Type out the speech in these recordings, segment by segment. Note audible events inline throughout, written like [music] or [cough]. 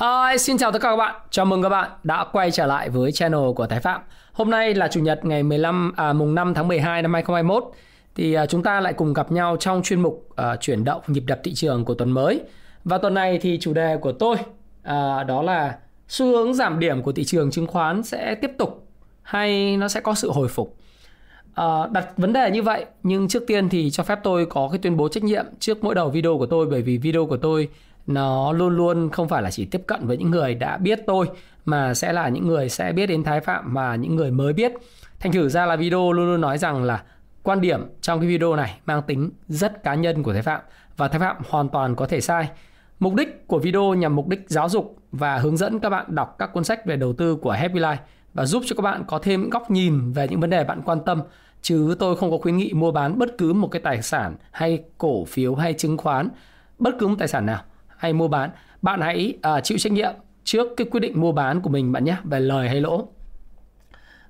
Hi, xin chào tất cả các bạn. Chào mừng các bạn đã quay trở lại với channel của Thái Phạm. Hôm nay là chủ nhật ngày 15 à, mùng 5 tháng 12 năm 2021 thì à, chúng ta lại cùng gặp nhau trong chuyên mục à, chuyển động nhịp đập thị trường của tuần mới. Và tuần này thì chủ đề của tôi à, đó là xu hướng giảm điểm của thị trường chứng khoán sẽ tiếp tục hay nó sẽ có sự hồi phục. À, đặt vấn đề như vậy nhưng trước tiên thì cho phép tôi có cái tuyên bố trách nhiệm trước mỗi đầu video của tôi bởi vì video của tôi nó luôn luôn không phải là chỉ tiếp cận với những người đã biết tôi mà sẽ là những người sẽ biết đến Thái Phạm mà những người mới biết. Thành thử ra là video luôn luôn nói rằng là quan điểm trong cái video này mang tính rất cá nhân của Thái Phạm và Thái Phạm hoàn toàn có thể sai. Mục đích của video nhằm mục đích giáo dục và hướng dẫn các bạn đọc các cuốn sách về đầu tư của Happy Life và giúp cho các bạn có thêm góc nhìn về những vấn đề bạn quan tâm chứ tôi không có khuyến nghị mua bán bất cứ một cái tài sản hay cổ phiếu hay chứng khoán, bất cứ một tài sản nào hay mua bán bạn hãy uh, chịu trách nhiệm trước cái quyết định mua bán của mình bạn nhé về lời hay lỗ.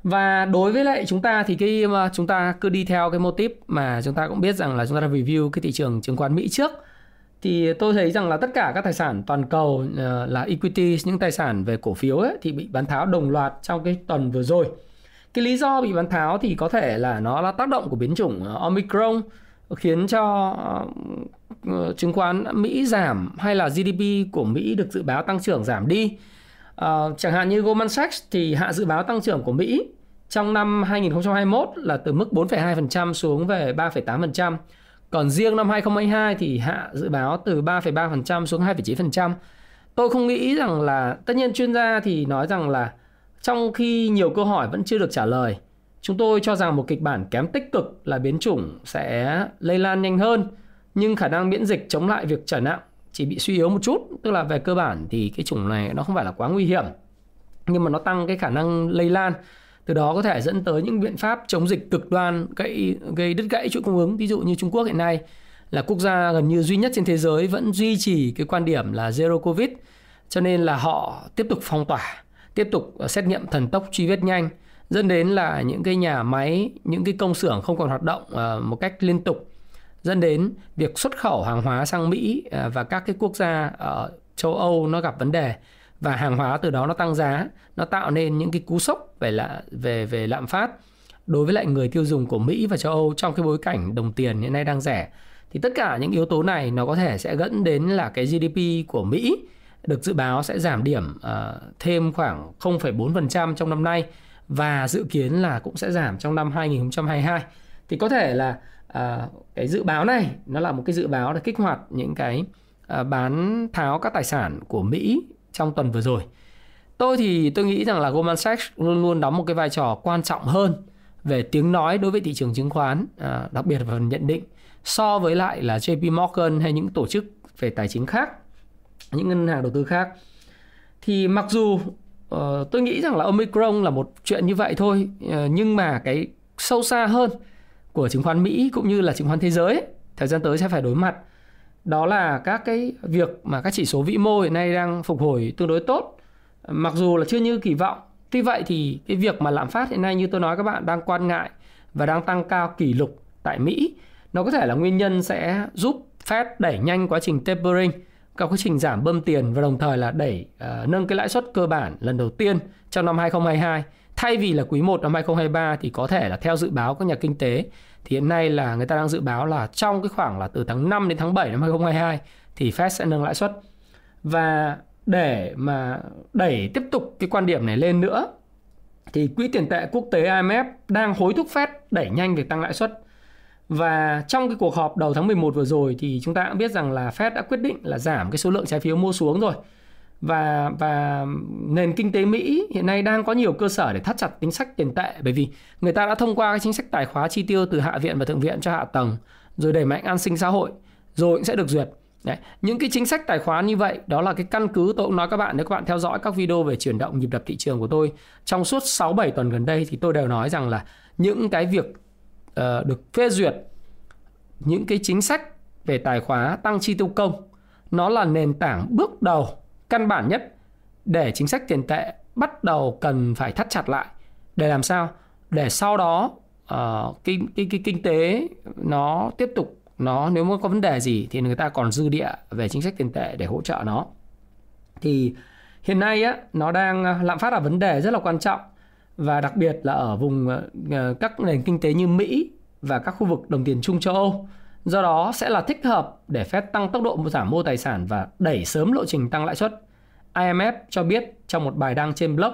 Và đối với lại chúng ta thì cái mà chúng ta cứ đi theo cái mô típ mà chúng ta cũng biết rằng là chúng ta đã review cái thị trường chứng khoán Mỹ trước. Thì tôi thấy rằng là tất cả các tài sản toàn cầu uh, là equity những tài sản về cổ phiếu ấy, thì bị bán tháo đồng loạt trong cái tuần vừa rồi. Cái lý do bị bán tháo thì có thể là nó là tác động của biến chủng à, Omicron khiến cho uh, Ờ, chứng khoán Mỹ giảm hay là GDP của Mỹ được dự báo tăng trưởng giảm đi. À, chẳng hạn như Goldman Sachs thì hạ dự báo tăng trưởng của Mỹ trong năm 2021 là từ mức 4,2% xuống về 3,8%. Còn riêng năm 2022 thì hạ dự báo từ 3,3% xuống 2,9%. Tôi không nghĩ rằng là tất nhiên chuyên gia thì nói rằng là trong khi nhiều câu hỏi vẫn chưa được trả lời Chúng tôi cho rằng một kịch bản kém tích cực là biến chủng sẽ lây lan nhanh hơn, nhưng khả năng miễn dịch chống lại việc trở nặng chỉ bị suy yếu một chút, tức là về cơ bản thì cái chủng này nó không phải là quá nguy hiểm, nhưng mà nó tăng cái khả năng lây lan. Từ đó có thể dẫn tới những biện pháp chống dịch cực đoan gây gây đứt gãy chuỗi cung ứng, ví dụ như Trung Quốc hiện nay là quốc gia gần như duy nhất trên thế giới vẫn duy trì cái quan điểm là zero covid cho nên là họ tiếp tục phong tỏa tiếp tục ờ, xét nghiệm thần tốc truy vết nhanh. Dẫn đến là những cái nhà máy những cái công xưởng không còn hoạt động ờ, một cách liên tục dẫn đến việc xuất khẩu hàng hóa sang Mỹ à, và các cái quốc gia ở châu Âu nó gặp vấn đề. Và hàng hóa từ đó nó tăng giá nó tạo nên những cái cú sốc về lạ về về lạm phát đối với lại người tiêu dùng của Mỹ và châu Âu trong cái bối cảnh đồng tiền hiện nay đang rẻ. Thì tất cả những yếu tố này nó có thể sẽ dẫn đến là cái GDP của Mỹ được dự báo sẽ giảm điểm uh, thêm khoảng 0,4% trong năm nay và dự kiến là cũng sẽ giảm trong năm 2022 thì có thể là à, cái dự báo này nó là một cái dự báo để kích hoạt những cái à, bán tháo các tài sản của Mỹ trong tuần vừa rồi. Tôi thì tôi nghĩ rằng là Goldman Sachs luôn luôn đóng một cái vai trò quan trọng hơn về tiếng nói đối với thị trường chứng khoán, à, đặc biệt là phần nhận định so với lại là JP Morgan hay những tổ chức về tài chính khác, những ngân hàng đầu tư khác. Thì mặc dù uh, tôi nghĩ rằng là Omicron là một chuyện như vậy thôi uh, nhưng mà cái sâu xa hơn của chứng khoán Mỹ cũng như là chứng khoán thế giới ấy, thời gian tới sẽ phải đối mặt. Đó là các cái việc mà các chỉ số vĩ mô hiện nay đang phục hồi tương đối tốt. Mặc dù là chưa như kỳ vọng tuy vậy thì cái việc mà lạm phát hiện nay như tôi nói các bạn đang quan ngại và đang tăng cao kỷ lục tại Mỹ nó có thể là nguyên nhân sẽ giúp Fed đẩy nhanh quá trình tapering các quá trình giảm bơm tiền và đồng thời là đẩy uh, nâng cái lãi suất cơ bản lần đầu tiên trong năm 2022 thay vì là quý 1 năm 2023 thì có thể là theo dự báo các nhà kinh tế, thì hiện nay là người ta đang dự báo là trong cái khoảng là từ tháng 5 đến tháng 7 năm 2022 thì Fed sẽ nâng lãi suất và để mà đẩy tiếp tục cái quan điểm này lên nữa, thì quỹ tiền tệ quốc tế IMF đang hối thúc Fed đẩy nhanh việc tăng lãi suất và trong cái cuộc họp đầu tháng 11 vừa rồi thì chúng ta cũng biết rằng là Fed đã quyết định là giảm cái số lượng trái phiếu mua xuống rồi. Và và nền kinh tế Mỹ hiện nay đang có nhiều cơ sở để thắt chặt chính sách tiền tệ bởi vì người ta đã thông qua cái chính sách tài khóa chi tiêu từ hạ viện và thượng viện cho hạ tầng rồi đẩy mạnh an sinh xã hội rồi cũng sẽ được duyệt. Đấy, những cái chính sách tài khóa như vậy đó là cái căn cứ tôi cũng nói các bạn nếu các bạn theo dõi các video về chuyển động nhịp đập thị trường của tôi trong suốt 6 7 tuần gần đây thì tôi đều nói rằng là những cái việc uh, được phê duyệt những cái chính sách về tài khóa tăng chi tiêu công nó là nền tảng bước đầu căn bản nhất để chính sách tiền tệ bắt đầu cần phải thắt chặt lại. Để làm sao? Để sau đó uh, kinh, kinh kinh kinh tế nó tiếp tục nó nếu mà có vấn đề gì thì người ta còn dư địa về chính sách tiền tệ để hỗ trợ nó. Thì hiện nay á nó đang ờ, lạm phát là vấn đề rất là quan trọng và đặc biệt là ở vùng uh, các nền kinh tế như Mỹ và các khu vực đồng tiền chung châu Âu do đó sẽ là thích hợp để phép tăng tốc độ giảm mua tài sản và đẩy sớm lộ trình tăng lãi suất. IMF cho biết trong một bài đăng trên blog.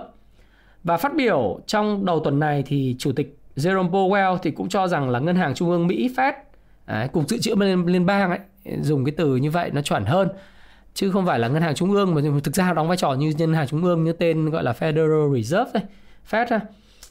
Và phát biểu trong đầu tuần này thì chủ tịch Jerome Powell thì cũng cho rằng là ngân hàng trung ương Mỹ Fed Đấy, cục dự trữ liên, liên bang ấy dùng cái từ như vậy nó chuẩn hơn. Chứ không phải là ngân hàng trung ương mà thực ra đóng vai trò như ngân hàng trung ương như tên gọi là Federal Reserve đấy Fed ha.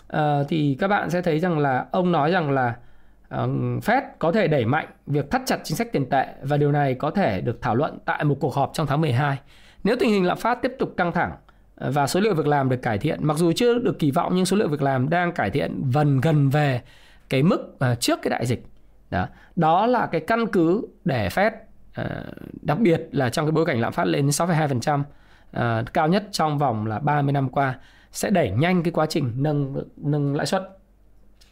À, thì các bạn sẽ thấy rằng là ông nói rằng là uh, Fed có thể đẩy mạnh việc thắt chặt chính sách tiền tệ và điều này có thể được thảo luận tại một cuộc họp trong tháng 12. Nếu tình hình lạm phát tiếp tục căng thẳng ờ, và số liệu việc làm được cải thiện, mặc dù chưa được kỳ vọng nhưng số liệu việc làm đang cải thiện vần gần về cái mức ờ, trước cái đại dịch đó đó là cái căn cứ để Fed ờ, đặc biệt là trong cái bối cảnh lạm phát lên 6,2% cao nhất trong vòng là 30 năm qua sẽ đẩy nhanh cái quá trình nâng nâng lãi suất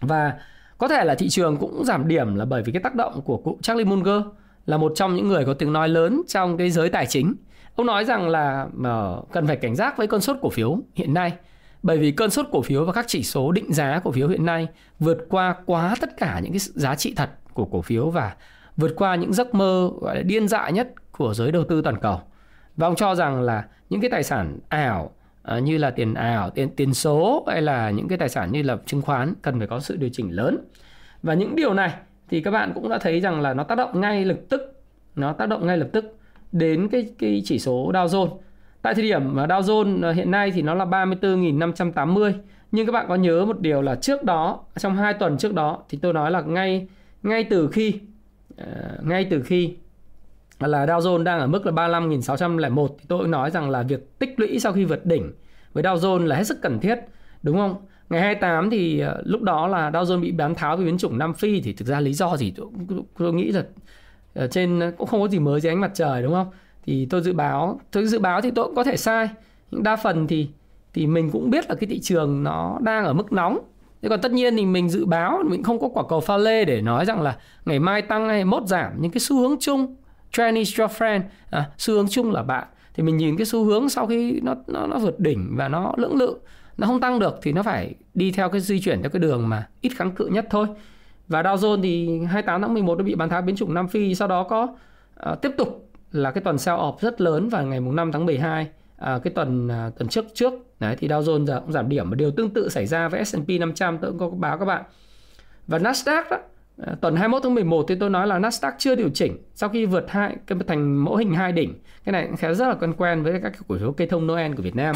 và có thể là thị trường cũng giảm điểm là bởi vì cái tác động của cụ Charlie Munger là một trong những người có tiếng nói lớn trong cái giới tài chính. Ông nói rằng là ờ, cần phải cảnh giác với cơn sốt cổ phiếu hiện nay, bởi vì cơn sốt cổ phiếu và các chỉ số định giá cổ phiếu hiện nay vượt qua quá tất cả những cái giá trị thật của cổ phiếu và vượt qua những giấc mơ, gọi là, điên dại nhất của giới đầu tư toàn cầu. Và ông cho rằng là những cái tài sản ảo Ờ, như là tiền ảo, tiền tiền số hay là những cái tài sản như là chứng khoán cần phải có sự điều chỉnh lớn. Và những điều này thì các bạn cũng đã thấy rằng là nó tác động ngay lập tức, nó tác động ngay lập tức đến cái cái chỉ số Dow Jones. Tại thời điểm mà Dow Jones ờ, hiện nay thì nó là 34.580 nhưng các bạn có nhớ một điều là trước đó trong 2 tuần trước đó thì tôi nói là ngay ngay từ khi uh, ngay từ khi là Dow Jones đang ở mức là 35.601 thì tôi nói rằng là việc tích lũy sau khi vượt đỉnh với Dow Jones là hết sức cần thiết đúng không? Ngày 28 thì ờ, lúc đó là Dow Jones bị bán tháo vì biến chủng Nam Phi thì thực ra lý do gì tôi, tôi nghĩ là ờ, trên ờ, cũng không có gì mới dưới ánh mặt trời đúng không? Thì tôi dự báo, tôi dự báo thì tôi cũng có thể sai. Nhưng đa phần thì thì mình cũng biết là cái thị trường nó đang ở mức nóng Thế còn tất nhiên thì mình dự báo mình không có quả cầu pha lê để nói rằng là ngày mai tăng hay mốt giảm nhưng cái xu hướng chung trend is your friend. À, xu hướng chung là bạn. Thì mình nhìn cái xu hướng sau khi nó nó nó vượt đỉnh và nó lưỡng lự nó không tăng được thì nó phải đi theo cái di chuyển theo cái đường mà ít kháng cự nhất thôi. Và Dow Jones thì 28 tháng 11 nó bị bán tháo biến chủng Nam Phi sau đó có à, tiếp tục là cái tuần sell off rất lớn vào ngày mùng 5 tháng 12 à, cái tuần à, tuần trước trước. Đấy thì Dow Jones giờ cũng giảm điểm và điều tương tự xảy ra với S&P 500 tôi cũng có báo các bạn. Và Nasdaq đó Ờ, tuần 21 tháng 11 thì tôi nói là Nasdaq chưa điều chỉnh, sau khi vượt hai, cái thành mẫu hình hai đỉnh. Cái này khá rất là quen quen với các cổ phiếu cây thông Noel của Việt Nam.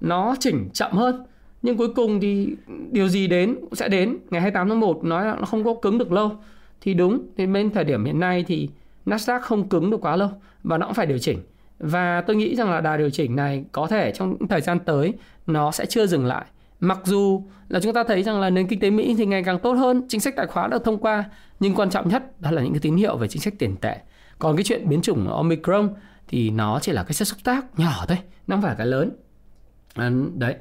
Nó chỉnh chậm hơn, nhưng cuối cùng thì điều gì đến cũng sẽ đến. Ngày 28 tháng 1 nói là nó không có cứng được lâu. Thì đúng, thì bên thời điểm hiện nay thì Nasdaq không cứng được quá lâu và nó cũng phải điều chỉnh. Và tôi nghĩ rằng là đà điều chỉnh này có thể trong thời gian tới nó sẽ chưa dừng lại. Mặc dù là chúng ta thấy rằng là nền kinh tế Mỹ thì ngày càng tốt hơn, chính sách tài khoá được thông qua, nhưng quan trọng nhất đó là những cái tín hiệu về chính sách tiền tệ. Còn cái chuyện biến chủng Omicron thì nó chỉ là cái chất xúc tác nhỏ thôi, nó không phải cái lớn. À, đấy.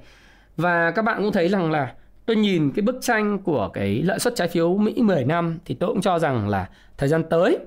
Và các bạn cũng thấy rằng là tôi nhìn cái bức tranh của cái lợi suất trái phiếu Mỹ 10 năm thì tôi cũng cho rằng là thời gian tới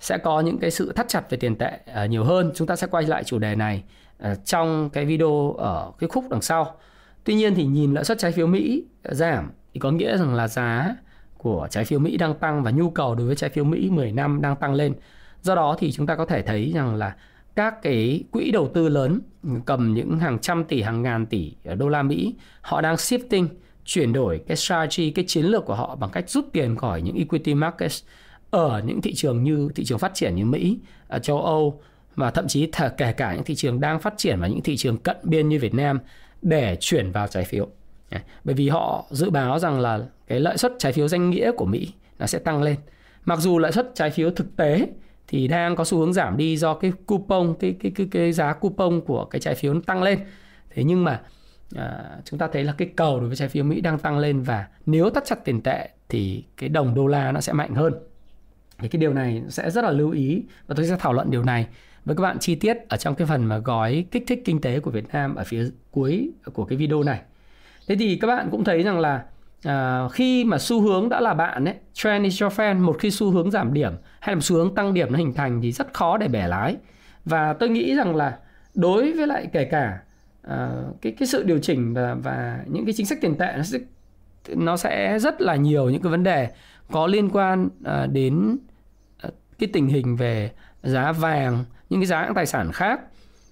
sẽ có những cái sự thắt chặt về tiền tệ à, nhiều hơn. Chúng ta sẽ quay lại chủ đề này à, trong cái video ở cái khúc đằng sau. Tuy nhiên thì nhìn lãi suất trái phiếu Mỹ giảm thì có nghĩa rằng là giá của trái phiếu Mỹ đang tăng và nhu cầu đối với trái phiếu Mỹ 10 năm đang tăng lên. Do đó thì chúng ta có thể thấy rằng là các cái quỹ đầu tư lớn cầm những hàng trăm tỷ, hàng ngàn tỷ đô la Mỹ, họ đang shifting, chuyển đổi cái strategy, cái chiến lược của họ bằng cách rút tiền khỏi những equity markets ở những thị trường như thị trường phát triển như Mỹ, châu Âu và thậm chí kể cả những thị trường đang phát triển và những thị trường cận biên như Việt Nam để chuyển vào trái phiếu. Bởi vì họ dự báo rằng là cái lợi suất trái phiếu danh nghĩa của Mỹ nó sẽ tăng lên. Mặc dù lợi suất trái phiếu thực tế thì đang có xu hướng giảm đi do cái coupon cái cái cái, cái giá coupon của cái trái phiếu nó tăng lên thế nhưng mà à, chúng ta thấy là cái cầu đối với trái phiếu Mỹ đang tăng lên và nếu thắt chặt tiền tệ thì cái đồng đô la nó sẽ mạnh hơn thì cái điều này sẽ rất là lưu ý và tôi sẽ thảo luận điều này với các bạn chi tiết ở trong cái phần mà gói kích thích kinh tế của Việt Nam ở phía cuối của cái video này. Thế thì các bạn cũng thấy rằng là à, khi mà xu hướng đã là bạn ấy, trend is your friend, một khi xu hướng giảm điểm hay là xu hướng tăng điểm nó hình thành thì rất khó để bẻ lái. Và tôi nghĩ rằng là đối với lại kể cả à, cái cái sự điều chỉnh và và những cái chính sách tiền tệ nó sẽ nó sẽ rất là nhiều những cái vấn đề có liên quan à, đến à, cái tình hình về giá vàng, những cái giá các tài sản khác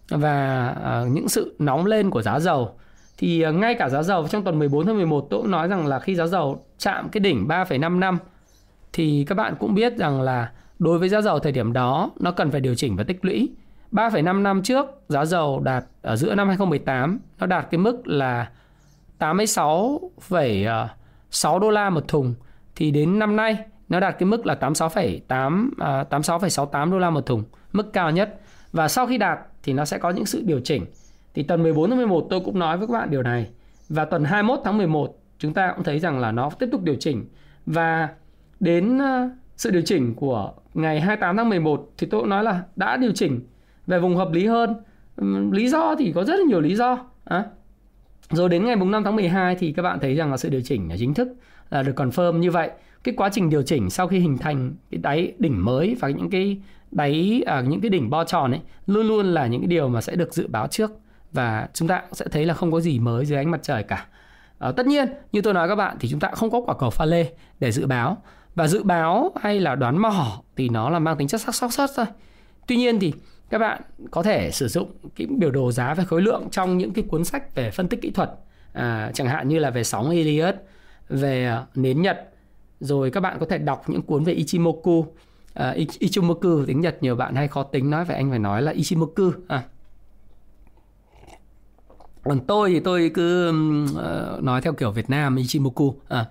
và à, những sự nóng lên của giá dầu. Thì à, ngay cả giá dầu trong tuần 14 tháng 11 tôi cũng nói rằng là khi giá dầu chạm cái đỉnh 3,5 năm thì các bạn cũng biết rằng là đối với giá dầu thời điểm đó nó cần phải điều chỉnh và tích lũy. 3,5 năm trước giá dầu đạt ở giữa năm 2018 nó đạt cái mức là 86,6 đô la một thùng. Thì đến năm nay nó đạt cái mức là 86,8 86,68 à, đô la một thùng, mức cao nhất. Và sau khi đạt thì nó sẽ có những sự điều chỉnh. Thì tuần 14 tháng 11 tôi cũng nói với các bạn điều này. Và tuần 21 tháng 11 chúng ta cũng thấy rằng là nó tiếp tục điều chỉnh. Và đến ờ, sự điều chỉnh của ngày 28 tháng 11 thì tôi cũng nói là đã điều chỉnh về vùng hợp lý hơn. Lý do thì có rất là nhiều lý do. À. Rồi đến ngày 5 tháng 12 thì các bạn thấy rằng là sự điều chỉnh là chính thức, là được confirm như vậy cái quá trình điều chỉnh sau khi hình thành cái đáy đỉnh mới và những cái đáy à, những cái đỉnh bo tròn ấy luôn luôn là những cái điều mà sẽ được dự báo trước và chúng ta sẽ thấy là không có gì mới dưới ánh mặt trời cả. À, tất nhiên như tôi nói các bạn thì chúng ta không có quả cầu pha lê để dự báo và dự báo hay là đoán mò thì nó là mang tính chất sắc suất thôi. Tuy nhiên thì các bạn có thể sử dụng cái biểu đồ giá về khối lượng trong những cái cuốn sách về phân tích kỹ thuật à, chẳng hạn như là về sóng Elliott, về à, nến Nhật rồi các bạn có thể đọc những cuốn về Ichimoku uh, Ichimoku tiếng Nhật nhiều bạn hay khó tính nói vậy anh phải nói là Ichimoku à. còn tôi thì tôi cứ uh, nói theo kiểu Việt Nam Ichimoku à.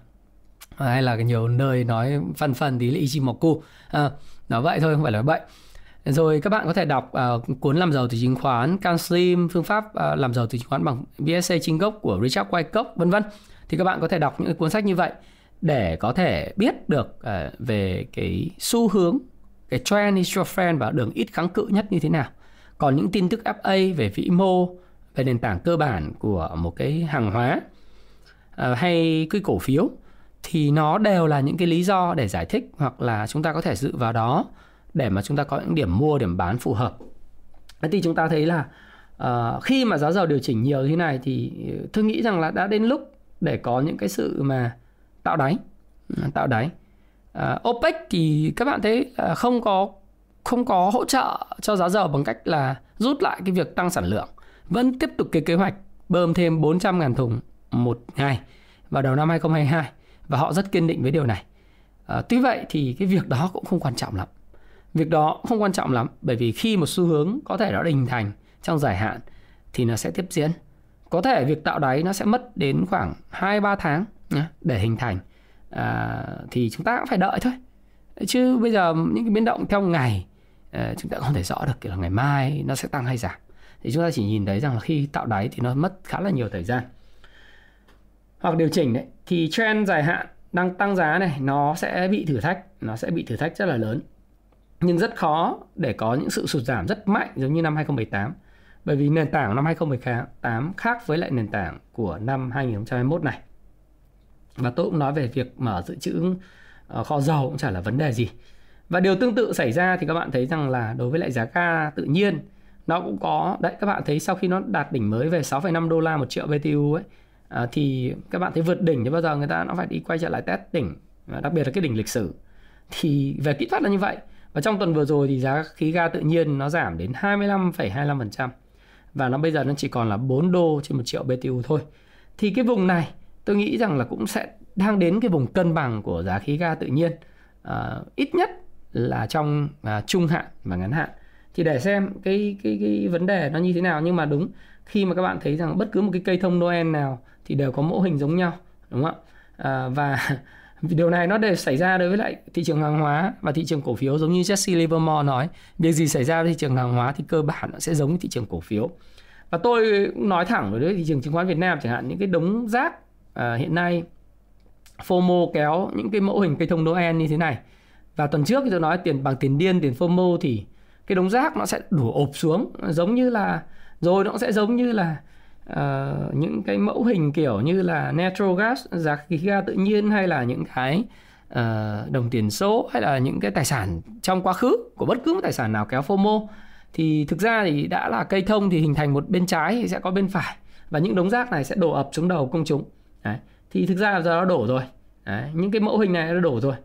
hay là nhiều nơi nói phân phân tí là Ichimoku à. nói vậy thôi không phải nói vậy rồi các bạn có thể đọc uh, cuốn làm giàu từ chứng khoán, CanSlim, phương pháp uh, làm giàu từ chứng khoán bằng BSC chính gốc của Richard Wyckoff vân vân. Thì các bạn có thể đọc những cuốn sách như vậy để có thể biết được uh, về cái xu hướng cái trend is your friend và đường ít kháng cự nhất như thế nào. Còn những tin tức FA về vĩ mô về nền tảng cơ bản của một cái hàng hóa uh, hay cái cổ phiếu thì nó đều là những cái lý do để giải thích hoặc là chúng ta có thể dự vào đó để mà chúng ta có những điểm mua điểm bán phù hợp. Thế thì chúng ta thấy là uh, khi mà giá dầu điều chỉnh nhiều như thế này thì tôi nghĩ rằng là đã đến lúc để có những cái sự mà tạo đáy ừ, tạo đáy à, OPEC thì các bạn thấy là không có không có hỗ trợ cho giá dầu bằng cách là rút lại cái việc tăng sản lượng vẫn tiếp tục cái kế hoạch bơm thêm 400.000 thùng một ngày vào đầu năm 2022 và họ rất kiên định với điều này. À, tuy vậy thì cái việc đó cũng không quan trọng lắm. Việc đó không quan trọng lắm bởi vì khi một xu hướng có thể nó hình thành trong dài hạn thì nó sẽ tiếp diễn. Có thể việc tạo đáy nó sẽ mất đến khoảng 2-3 tháng để hình thành. À, thì chúng ta cũng phải đợi thôi. Chứ bây giờ những cái biến động theo ngày à, chúng ta không thể rõ được kiểu là ngày mai nó sẽ tăng hay giảm. Thì chúng ta chỉ nhìn thấy rằng là khi tạo đáy thì nó mất khá là nhiều thời gian. Hoặc điều chỉnh đấy thì trend dài hạn đang tăng giá này nó sẽ bị thử thách nó sẽ bị thử thách rất là lớn. Nhưng rất khó để có những sự sụt giảm rất mạnh giống như năm 2018 bởi vì nền tảng năm 2018 khác với lại nền tảng của năm 2021 này và tôi cũng nói về việc mở dự trữ ờ, kho dầu cũng chả là vấn đề gì. Và điều tương tự xảy ra thì các bạn thấy rằng là đối với lại giá ga tự nhiên nó cũng có đấy các bạn thấy sau khi nó đạt đỉnh mới về 6,5 đô la một triệu BTU ấy à, thì các bạn thấy vượt đỉnh thì bao giờ người ta nó phải đi quay trở lại test đỉnh đặc biệt là cái đỉnh lịch sử. Thì về kỹ thuật là như vậy. Và trong tuần vừa rồi thì giá khí ga tự nhiên nó giảm đến 25,25% và nó bây giờ nó chỉ còn là 4 đô trên một triệu BTU thôi. Thì cái vùng này tôi nghĩ rằng là cũng sẽ đang đến cái vùng cân bằng của giá khí ga tự nhiên. À, ít nhất là trong à, trung hạn và ngắn hạn. Thì để xem cái cái cái vấn đề nó như thế nào. Nhưng mà đúng khi mà các bạn thấy rằng bất cứ một cái cây thông Noel nào thì đều có mẫu hình giống nhau đúng không ạ? À, và [laughs] điều này nó đều xảy ra đối với lại thị trường hàng hóa và thị trường cổ phiếu. Giống như Jesse Livermore nói việc gì xảy ra với thị trường hàng hóa thì cơ bản nó sẽ giống với thị trường cổ phiếu. Và tôi nói thẳng đối với thị trường chứng khoán Việt Nam chẳng hạn những cái đống rác à, hiện nay FOMO kéo những cái mẫu hình cây thông Noel như thế này. Và tuần trước tôi nói tiền bằng tiền điên tiền FOMO thì cái đống rác nó sẽ đổ ộp xuống. Giống như là rồi nó sẽ giống như là uh, những cái mẫu hình kiểu như là natural gas giá khí ga tự nhiên hay là những cái uh, đồng tiền số hay là những cái tài sản trong quá khứ của bất cứ một tài sản nào kéo FOMO. Thì thực ra thì đã là cây thông thì hình thành một bên trái thì sẽ có bên phải. Và những đống rác này sẽ đổ ập xuống đầu công chúng. Đấy. thì thực ra là giờ nó đổ rồi Đấy. những cái mẫu hình này nó đổ rồi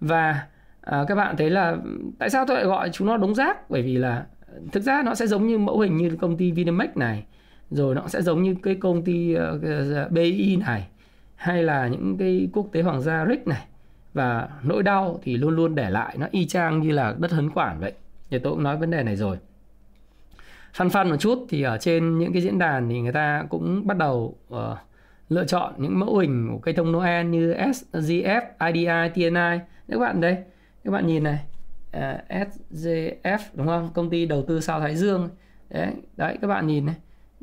và à, các bạn thấy là tại sao tôi lại gọi chúng nó đống rác bởi vì là thực ra nó sẽ giống như mẫu hình như công ty Vinamex này rồi nó sẽ giống như cái công ty ờ, ờ, uh, BI này hay là những cái quốc tế hoàng gia RIC này và nỗi đau thì luôn luôn để lại nó y chang như là đất hấn quản vậy thì tôi cũng nói vấn đề này rồi phân phân một chút thì ở trên những cái diễn đàn thì người ta cũng bắt đầu uh, lựa chọn những mẫu hình của cây thông Noel như SGF, IDI, TNI. Các bạn đây, các bạn nhìn này, à, SGF đúng không? Công ty đầu tư sao Thái Dương. Đấy, đấy các bạn nhìn này.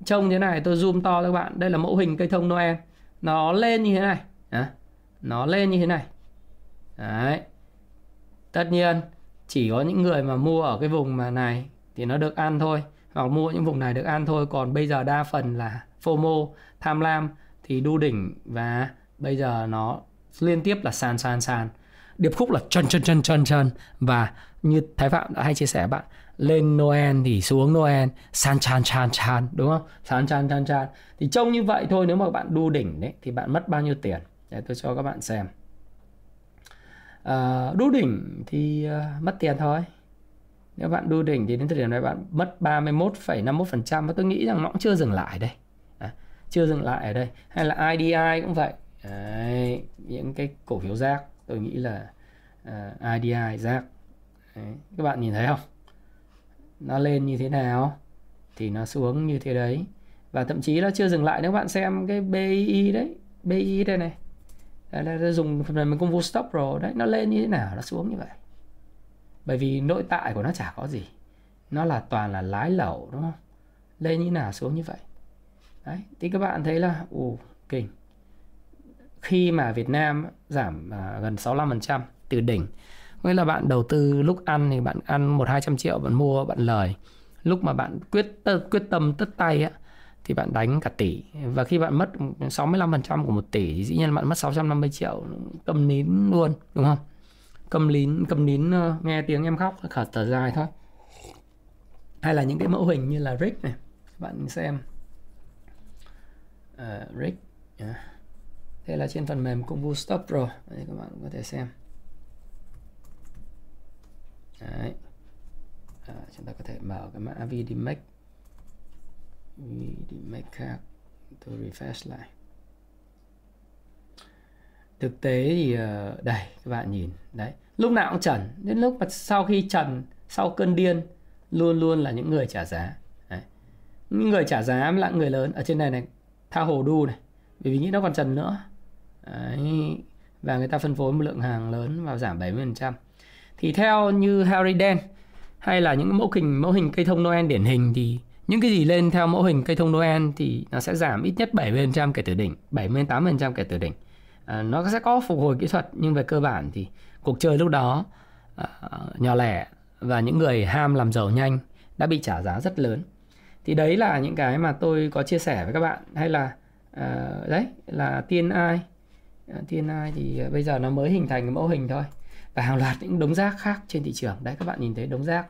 Trông thế này tôi zoom to cho các bạn. Đây là mẫu hình cây thông Noel. Nó lên như thế này. À, nó lên như thế này. Đấy. Tất nhiên chỉ có những người mà mua ở cái vùng mà này thì nó được ăn thôi hoặc mua những vùng này được ăn thôi còn bây giờ đa phần là FOMO tham lam thì đu đỉnh và bây giờ nó liên tiếp là sàn sàn sàn. Điệp khúc là chân chân chân chân chân và như Thái Phạm đã hay chia sẻ bạn lên Noel thì xuống Noel san chan chan chan đúng không? San chan chan chan thì trông như vậy thôi nếu mà bạn đu đỉnh đấy thì bạn mất bao nhiêu tiền? Để tôi cho các bạn xem. À, đu đỉnh thì uh, mất tiền thôi. Nếu bạn đu đỉnh thì đến thời điểm này bạn mất 31,51% và tôi nghĩ rằng nó cũng chưa dừng lại đây chưa dừng lại ở đây hay là IDI cũng vậy. Đấy, những cái cổ phiếu rác tôi nghĩ là à, uh, IDI rác. Đấy, các bạn nhìn thấy không? Nó lên như thế nào thì nó xuống như thế đấy. Và thậm chí nó chưa dừng lại nếu bạn xem cái BI đấy BI đây này. Đây là dùng phần mềm công vụ stop rồi đấy nó lên như thế nào nó xuống như vậy. Bởi vì nội tại của nó chả có gì. Nó là toàn là lái lẩu đúng không? Lên như nào xuống như vậy đấy thì các bạn thấy là ồ kinh khi mà Việt Nam giảm à, gần 65% từ đỉnh nghĩa là bạn đầu tư lúc ăn thì bạn ăn một hai trăm triệu bạn mua bạn lời. Lúc mà bạn quyết quyết tâm tất tay á thì bạn đánh cả tỷ. Và khi bạn mất 65% của một tỷ thì dĩ nhiên bạn mất 650 triệu cầm nín luôn đúng không? Cầm nín cầm nín ờ, nghe tiếng em khóc khở thở dài thôi. Hay là những cái mẫu hình như là Rick này bạn xem uh, Rick. Yeah. thế là trên phần mềm công vụ stop rồi. đây các bạn có thể xem. Đấy. À, chúng ta có thể mở cái mã VDMAX VDMAX khác. Tôi refresh lại. Thực tế thì ờ, đây các bạn nhìn. Đấy. Lúc nào cũng trần. Đến lúc mà sau khi trần sau cơn điên luôn luôn là những người trả giá. Đấy. những người trả giá là người lớn. Ở trên này này tha hồ đu này bởi vì nghĩ nó còn trần nữa đấy. và người ta phân phối một lượng hàng lớn vào giảm 70% thì theo như Harry Dent hay là những mẫu hình mẫu hình cây thông Noel điển hình thì những cái gì lên theo mẫu hình cây thông Noel thì nó sẽ giảm ít nhất 70% kể từ đỉnh, 78% kể từ đỉnh. À, nó sẽ có phục hồi kỹ thuật nhưng về cơ bản thì cuộc chơi lúc đó à, nhỏ lẻ và những người ham làm giàu nhanh đã bị trả giá rất lớn. Thì đấy là những cái mà tôi có chia sẻ với các bạn. Hay là uh, đấy là tiên ai? Ờ, tiên ai thì ờ, bây giờ nó mới hình thành cái mẫu hình thôi. Và hàng loạt những đống rác khác trên thị trường. Đấy các bạn nhìn thấy đống rác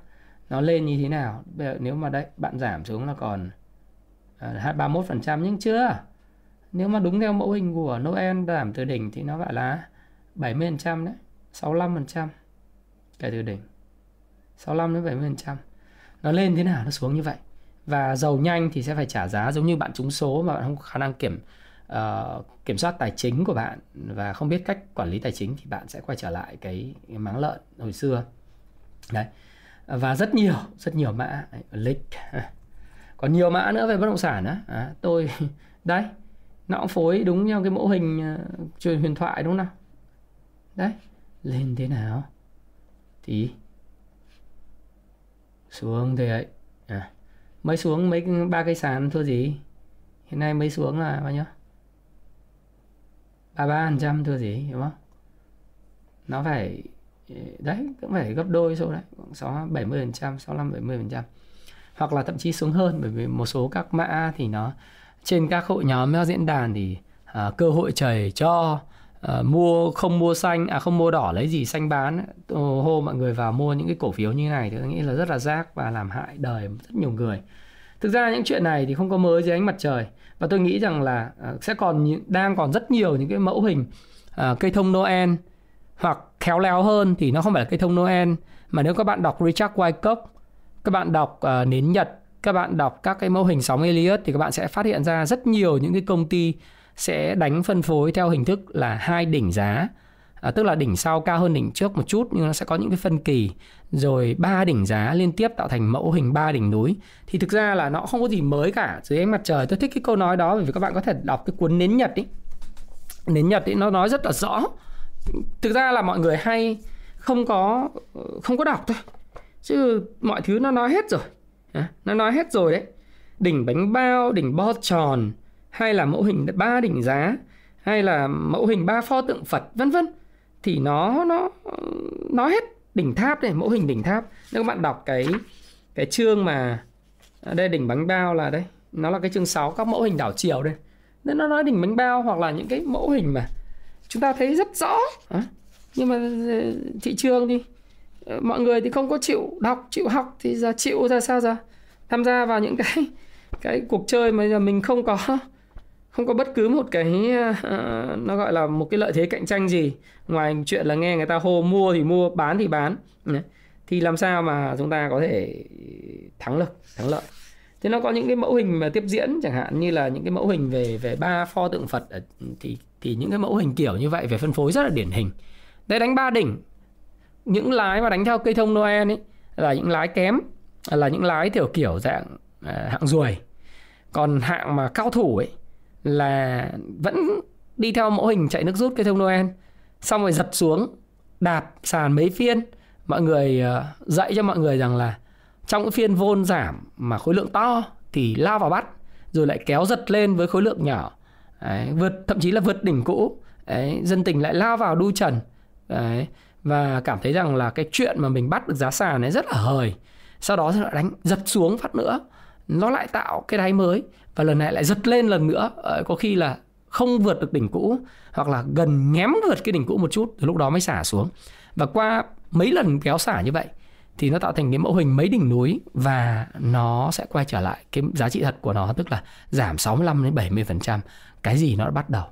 nó lên như thế nào? Bây giờ nếu mà đấy bạn giảm xuống là còn uh, 31% nhưng chưa. Nếu mà đúng theo mẫu hình của Noel giảm từ đỉnh thì nó gọi là 70% đấy 65% kể từ đỉnh. 65 đến 70% nó lên thế nào nó xuống như vậy và giàu nhanh thì sẽ phải trả giá giống như bạn trúng số mà bạn không có khả năng kiểm uh, kiểm soát tài chính của bạn và không biết cách quản lý tài chính thì bạn sẽ quay trở lại cái, cái máng lợn hồi xưa. Đấy. Và rất nhiều rất nhiều mã. Lịch [laughs] còn nhiều mã nữa về bất động sản á. À, tôi [laughs] đấy nó cũng phối đúng theo cái mẫu hình uh, truyền huyền thoại đúng không nào? Đấy lên thế nào? Thì xuống thế ấy mới xuống mấy ba cây sàn thua gì? Hiện nay mới xuống là bao nhiêu? Ba ba phần trăm thua gì đúng không? Nó phải đấy cũng phải gấp đôi số đấy khoảng sáu bảy mươi phần trăm sáu năm bảy mươi phần trăm. Hoặc là thậm chí xuống hơn bởi vì một số các mã thì nó trên các hội nhóm các diễn đàn thì à, cơ hội trời cho Ờ, mua không mua xanh à không mua đỏ lấy gì xanh bán hô mọi người vào mua những cái cổ phiếu như này thì tôi nghĩ là rất là rác và làm hại đời rất nhiều người. Thực ra những chuyện này thì không có mới dưới ánh mặt trời. Và tôi nghĩ rằng là à, sẽ còn đang còn rất nhiều những cái mẫu hình uh, cây thông Noel hoặc khéo léo hơn thì nó không phải là cây thông Noel mà nếu các bạn đọc Richard Wyckoff các bạn đọc uh, nến Nhật các bạn đọc các cái mô hình sóng Elliott thì các bạn sẽ phát hiện ra rất nhiều những cái công ty sẽ đánh phân phối theo hình thức là hai đỉnh giá. À, tức là đỉnh sau cao hơn đỉnh trước một chút nhưng nó sẽ có những cái phân kỳ. Rồi ba đỉnh giá liên tiếp tạo thành mẫu hình ba đỉnh núi. Thì thực ra là nó không có gì mới cả. Dưới ánh mặt trời tôi thích cái câu nói đó bởi vì các bạn có thể đọc cái cuốn nến nhật ý. Nến nhật ý nó nói rất là rõ. Thực ra là mọi người hay không có không có đọc thôi. Chứ mọi thứ nó nói hết rồi. À, nó nói hết rồi đấy. Đỉnh bánh bao đỉnh bo tròn hay là mẫu hình ba đỉnh giá, hay là mẫu hình ba pho tượng phật, vân vân. Thì nó nó nó hết đỉnh tháp này mẫu hình đỉnh tháp. Nếu các bạn đọc cái cái chương mà ở đây, đỉnh bánh bao là đây. Nó là cái chương 6 các mẫu hình đảo chiều đây. Nên nó nói đỉnh bánh bao hoặc là những cái mẫu hình mà chúng ta thấy rất rõ. Nhưng mà ờ, thị trường thì ờ, mọi người thì không có chịu đọc, chịu học. Thì giờ chịu ra sao giờ? Tham gia vào những cái cái cuộc chơi mà giờ mình không có không có bất cứ một cái uh, nó gọi là một cái lợi thế cạnh tranh gì ngoài chuyện là nghe người ta hô mua thì mua bán thì bán. Thì làm sao mà chúng ta có thể thắng lực thắng lợi. Thế nó có những cái mẫu hình mà tiếp diễn chẳng hạn như là những cái mẫu hình về về ba pho tượng phật thì thì những cái mẫu hình kiểu như vậy về phân phối rất là điển hình. Đây đánh ba đỉnh. Những lái mà đánh theo cây thông noel ấy là những lái kém là những lái kiểu kiểu dạng à, hạng ruồi. Còn hạng mà cao thủ ấy là vẫn đi theo mẫu hình chạy nước rút cây thông noel. Xong rồi giật xuống đạp sàn mấy phiên. Mọi người ờ, dạy cho mọi người rằng là trong cái phiên vôn giảm mà khối lượng to thì lao vào bắt rồi lại kéo giật lên với khối lượng nhỏ. Đấy, vượt thậm chí là vượt đỉnh cũ. Đấy, dân tình lại lao vào đu trần. Đấy, và cảm thấy rằng là cái chuyện mà mình bắt được giá sàn ấy rất là hời. Sau đó lại đánh giật xuống phát nữa. Nó lại tạo cái đáy mới và lần này lại giật lên lần nữa. Ờ, có khi là không vượt được đỉnh cũ, hoặc là gần nhém vượt cái đỉnh cũ một chút từ lúc đó mới xả xuống. Và qua mấy lần kéo xả như vậy, thì nó tạo thành cái mẫu hình mấy đỉnh núi, và nó sẽ quay trở lại cái giá trị thật của nó, tức là giảm 65 đến 70% cái gì nó đã bắt đầu?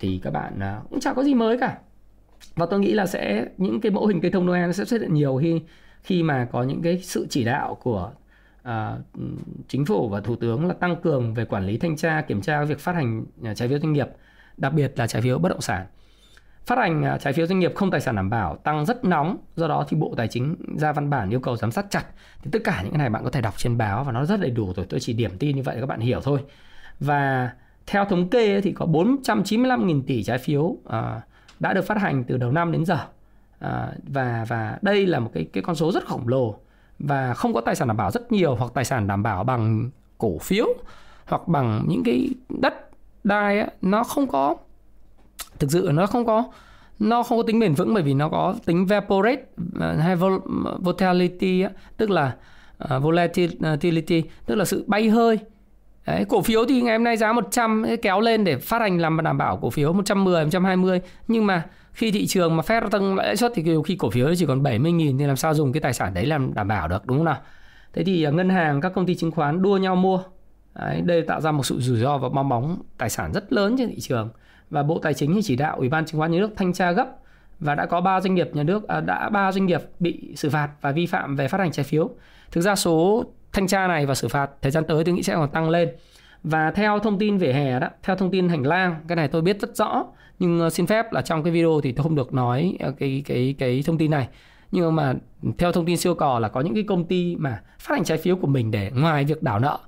Thì các bạn ờ, cũng chả có gì mới cả. Và tôi nghĩ là sẽ, những cái mẫu hình cây thông Noel sẽ xuất hiện nhiều khi khi mà có những cái sự chỉ đạo của Ờ, chính phủ và thủ tướng là tăng cường về quản lý thanh tra kiểm tra việc phát hành ờ, trái phiếu doanh nghiệp đặc biệt là trái phiếu bất động sản. Phát hành ờ, trái phiếu doanh nghiệp không tài sản đảm bảo tăng rất nóng do đó thì bộ tài chính ra văn bản yêu cầu giám sát chặt. Thì tất cả những cái này bạn có thể đọc trên báo và nó rất đầy đủ rồi tôi chỉ điểm tin như vậy để các bạn hiểu thôi. Và theo thống kê thì có 495.000 tỷ trái phiếu à, đã được phát hành từ đầu năm đến giờ. À, và và đây là một cái cái con số rất khổng lồ và không có tài sản đảm bảo rất nhiều hoặc tài sản đảm bảo bằng cổ phiếu hoặc bằng những cái đất đai ấy, nó không có thực sự nó không có nó không có tính bền vững bởi vì nó có tính evaporate ờ, hay volatility tức là uh, volatility tức là sự bay hơi. Đấy, cổ phiếu thì ngày hôm nay giá 100 kéo lên để phát hành làm đảm bảo cổ phiếu 110, 120 nhưng mà khi thị trường mà Fed tăng lãi suất thì nhiều khi cổ phiếu chỉ còn 70.000 thì làm sao dùng cái tài sản đấy làm đảm bảo được đúng không nào? Thế thì à, ngân hàng các công ty chứng khoán đua nhau mua. Đấy, đây tạo ra một sự rủi ro và bong bóng tài sản rất lớn trên thị trường và Bộ Tài chính thì chỉ đạo Ủy ban chứng khoán nhà nước thanh tra gấp và đã có 3 doanh nghiệp nhà nước à, đã 3 doanh nghiệp bị xử phạt và vi phạm về phát hành trái phiếu. Thực ra số thanh tra này và xử phạt thời gian tới tôi nghĩ sẽ còn tăng lên. Và theo thông tin về hè đó, theo thông tin hành lang, cái này tôi biết rất rõ nhưng ờ, xin phép là trong cái video thì tôi không được nói ờ, cái cái cái thông tin này. Nhưng mà theo thông tin siêu cò là có những cái công ty mà phát hành trái phiếu của mình để ngoài việc đảo nợ,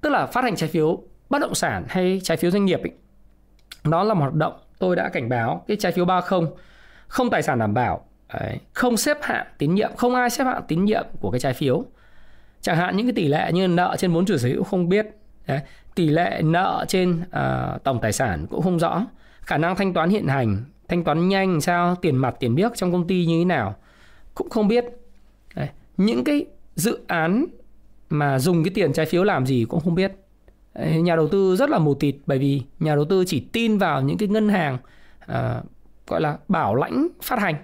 tức là phát hành trái phiếu bất động sản hay trái phiếu doanh nghiệp ấy, đó là một hoạt động tôi đã cảnh báo cái trái phiếu 30 không tài sản đảm bảo Đấy, không xếp hạng tín nhiệm không ai xếp hạng tín nhiệm của cái trái phiếu. Chẳng hạn những cái tỷ lệ như nợ trên vốn chủ sở hữu không biết Đấy, tỷ lệ nợ trên uh, tổng tài sản cũng không rõ khả năng thanh toán hiện hành thanh toán nhanh sao tiền mặt tiền biếc trong công ty như thế nào? Cũng không biết. Đấy, những cái dự án mà dùng cái tiền trái phiếu làm gì cũng không biết. Đấy, nhà đầu tư rất là mù tịt bởi vì nhà đầu tư chỉ tin vào những cái ngân hàng uh, gọi là bảo lãnh phát hành.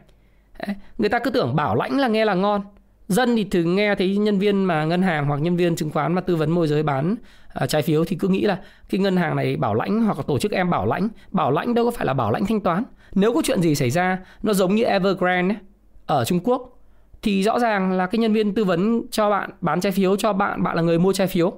Đấy, người ta cứ tưởng bảo lãnh là nghe là ngon. Dân thì thường nghe thấy nhân viên mà ngân hàng hoặc nhân viên chứng khoán mà tư vấn môi giới bán uh, trái phiếu thì cứ nghĩ là cái ngân hàng này bảo lãnh hoặc là tổ chức em bảo lãnh bảo lãnh đâu có phải là bảo lãnh thanh toán. Nếu có chuyện gì xảy ra nó giống như Evergrande ấy, ở Trung Quốc thì rõ ràng là cái nhân viên tư vấn cho bạn bán trái phiếu cho bạn bạn là người mua trái phiếu.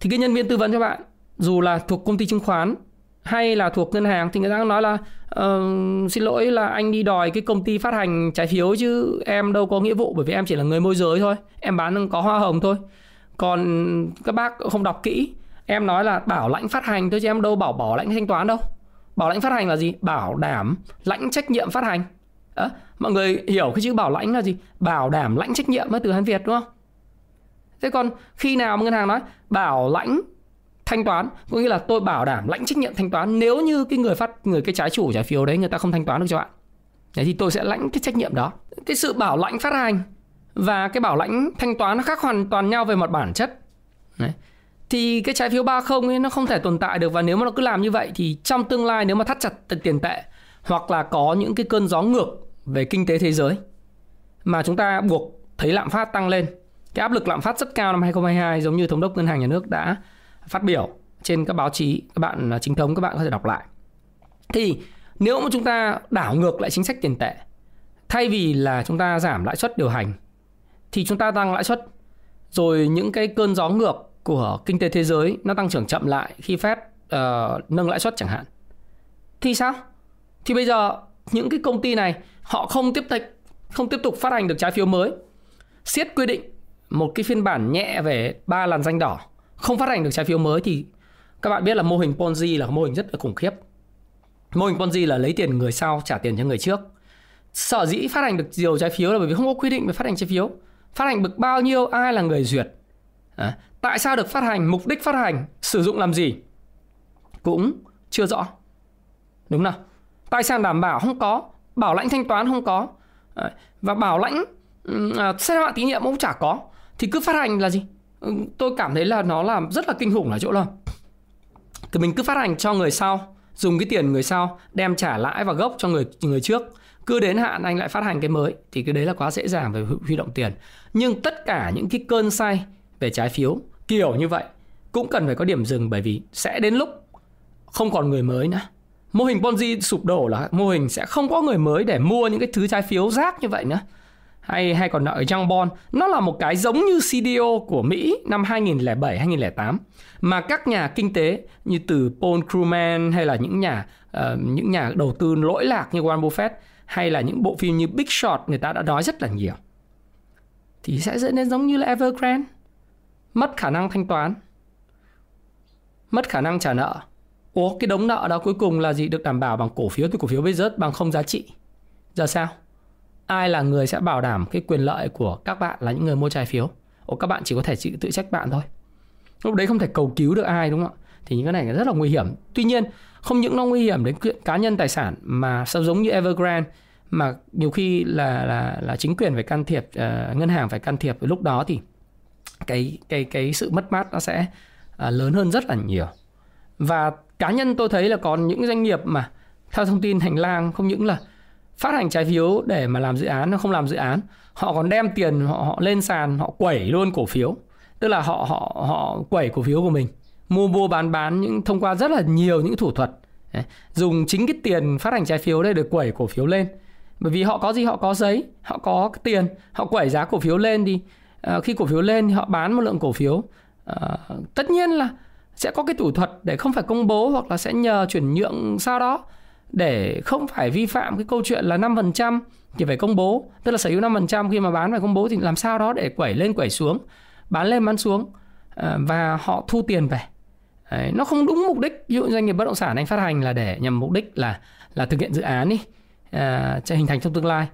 Thì cái nhân viên tư vấn cho bạn dù là thuộc công ty chứng khoán hay là thuộc ngân hàng thì người ta nói là uh, xin lỗi là anh đi đòi cái công ty phát hành trái phiếu chứ em đâu có nghĩa vụ bởi vì em chỉ là người môi giới thôi em bán có hoa hồng thôi còn các bác không đọc kỹ em nói là bảo lãnh phát hành thôi chứ em đâu bảo bảo lãnh thanh toán đâu. Bảo lãnh phát hành là gì? Bảo đảm lãnh trách nhiệm phát hành. À, mọi người hiểu cái chữ bảo lãnh là gì? Bảo đảm lãnh trách nhiệm từ hán việt đúng không? Thế còn khi nào mà ngân hàng nói bảo lãnh thanh toán có nghĩa là tôi bảo đảm lãnh trách nhiệm thanh toán nếu như cái người phát người cái trái chủ trái phiếu đấy người ta không thanh toán được cho bạn thì tôi sẽ lãnh cái trách nhiệm đó. Cái sự bảo lãnh phát hành và cái bảo lãnh thanh toán nó khác hoàn toàn nhau về mặt bản chất đấy. thì cái trái phiếu ba không ấy, nó không thể tồn tại được và nếu mà nó cứ làm như vậy thì trong tương lai nếu mà thắt chặt tiền tệ hoặc là có những cái cơn gió ngược về kinh tế thế giới mà chúng ta buộc thấy lạm phát tăng lên, cái áp lực lạm phát rất cao năm 2022 giống như thống đốc ngân hàng nhà nước đã phát biểu trên các báo chí, các bạn à, chính thống các bạn có thể đọc lại thì nếu mà chúng ta đảo ngược lại chính sách tiền tệ, thay vì là chúng ta giảm lãi suất điều hành thì chúng ta tăng lãi suất rồi những cái cơn gió ngược của kinh tế thế giới nó tăng trưởng chậm lại khi Fed uh, nâng lãi suất chẳng hạn thì sao thì bây giờ những cái công ty này họ không tiếp tục không tiếp tục phát hành được trái phiếu mới siết quy định một cái phiên bản nhẹ về ba làn danh đỏ không phát hành được trái phiếu mới thì các bạn biết là mô hình Ponzi là mô hình rất là khủng khiếp. Mô hình Ponzi là lấy tiền người sau trả tiền cho người trước. Sở dĩ phát hành được nhiều trái phiếu là bởi vì không có quy định về phát hành trái phiếu. Phát hành bực bao nhiêu ai là người duyệt. À, tại sao được phát hành, mục đích phát hành, sử dụng làm gì cũng chưa rõ. Đúng không Tài sản đảm bảo không có, bảo lãnh thanh toán không có. À, và bảo lãnh à, xét hạn tín nhiệm cũng chả có. Thì cứ phát hành là gì? Ừ, tôi cảm thấy là nó làm rất là kinh khủng ở chỗ là thì mình cứ phát hành cho người sau dùng cái tiền người sau đem trả lãi và gốc cho người người trước cứ đến hạn anh lại phát hành cái mới thì cái đấy là quá dễ dàng về huy động tiền. Nhưng tất cả những cái cơn say về trái phiếu kiểu như vậy cũng cần phải có điểm dừng bởi vì sẽ đến lúc không còn người mới nữa. Mô hình ponzi sụp đổ là mô hình sẽ không có người mới để mua những cái thứ trái phiếu rác như vậy nữa. Hay hay còn nợ Young Bond nó là một cái giống như CDO của Mỹ năm 2007 2008 mà các nhà kinh tế như từ Paul Krugman hay là những nhà uh, những nhà đầu tư lỗi lạc như Warren Buffett hay là những bộ phim như Big Short người ta đã nói rất là nhiều, thì sẽ dẫn đến giống như là Evergrande. Mất khả năng thanh toán, mất khả năng trả nợ. Ủa, cái đống nợ đó cuối cùng là gì? Được đảm bảo bằng cổ phiếu thì cổ phiếu bây giờ bằng không giá trị. Giờ sao? Ai là người sẽ bảo đảm cái quyền lợi của các bạn là những người mua trái phiếu? Ủa, các bạn chỉ có thể chịu tự trách bạn thôi. Lúc đấy không thể cầu cứu được ai, đúng không ạ? Thì những cái này rất là nguy hiểm. Tuy nhiên không những nó nguy hiểm đến cá nhân tài sản mà sao giống như Evergrande mà nhiều khi là là là chính quyền phải can thiệp uh, ngân hàng phải can thiệp lúc đó thì cái cái cái sự mất mát nó sẽ uh, lớn hơn rất là nhiều. Và cá nhân tôi thấy là còn những doanh nghiệp mà theo thông tin hành lang không những là phát hành trái phiếu để mà làm dự án nó không làm dự án họ còn đem tiền họ, họ lên sàn họ quẩy luôn cổ phiếu. Tức là họ họ họ quẩy cổ phiếu của mình mua mua bán bán những thông qua rất là nhiều những thủ thuật. Đấy. dùng chính cái tiền phát hành trái phiếu đây để quẩy cổ phiếu lên. Bởi vì họ có gì? Họ có giấy họ có cái tiền họ quẩy giá cổ phiếu lên đi. À, khi cổ phiếu lên thì họ bán một lượng cổ phiếu. À, tất nhiên là sẽ có cái thủ thuật để không phải công bố hoặc là sẽ nhờ chuyển nhượng sau đó để không phải vi phạm cái câu chuyện là 5% thì phải công bố. Tức là sở hữu 5% khi mà bán phải công bố thì làm sao đó để quẩy lên quẩy xuống bán lên bán xuống. À, và họ thu tiền về. Đấy, nó không đúng mục đích. Ví dụ doanh nghiệp bất động sản anh phát hành là để nhằm mục đích là là thực hiện dự án đi à, sẽ hình thành trong tương lai.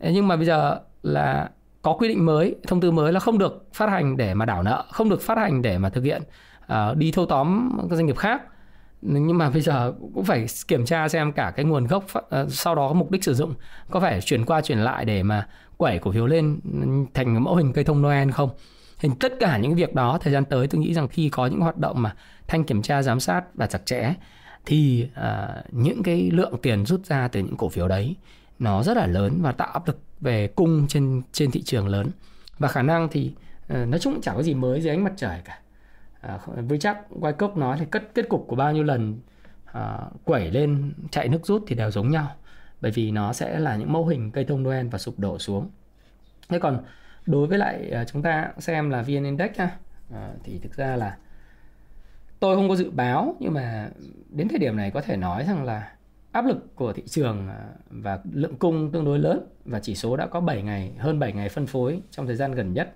Nhưng mà bây giờ là có quy định mới thông tư mới là không được phát hành để mà đảo nợ không được phát hành để mà thực hiện uh, đi thâu tóm các doanh nghiệp khác. Nhưng mà bây giờ cũng phải kiểm tra xem cả cái nguồn gốc uh, sau đó mục đích sử dụng có phải chuyển qua chuyển lại để mà quẩy cổ phiếu lên thành mẫu hình cây thông Noel không. Thì tất cả những việc đó thời gian tới tôi nghĩ rằng khi có những hoạt động mà thanh kiểm tra giám sát và chặt chẽ thì uh, những cái lượng tiền rút ra từ những cổ phiếu đấy nó rất là lớn và tạo áp lực về cung trên trên thị trường lớn. Và khả năng thì uh, nói chung chẳng có gì mới dưới ánh mặt trời cả. Uh, với chắc quay cốc nói thì kết kết cục của bao nhiêu lần uh, quẩy lên chạy nước rút thì đều giống nhau. Bởi vì nó sẽ là những mô hình cây thông Noel và sụp đổ xuống. Thế còn đối với lại uh, chúng ta xem là vn index ha uh, thì thực ra là tôi không có dự báo, nhưng mà đến thời điểm này có thể nói rằng là áp lực của thị trường à, và lượng cung tương đối lớn và chỉ số đã có 7 ngày, hơn 7 ngày phân phối trong thời gian gần nhất.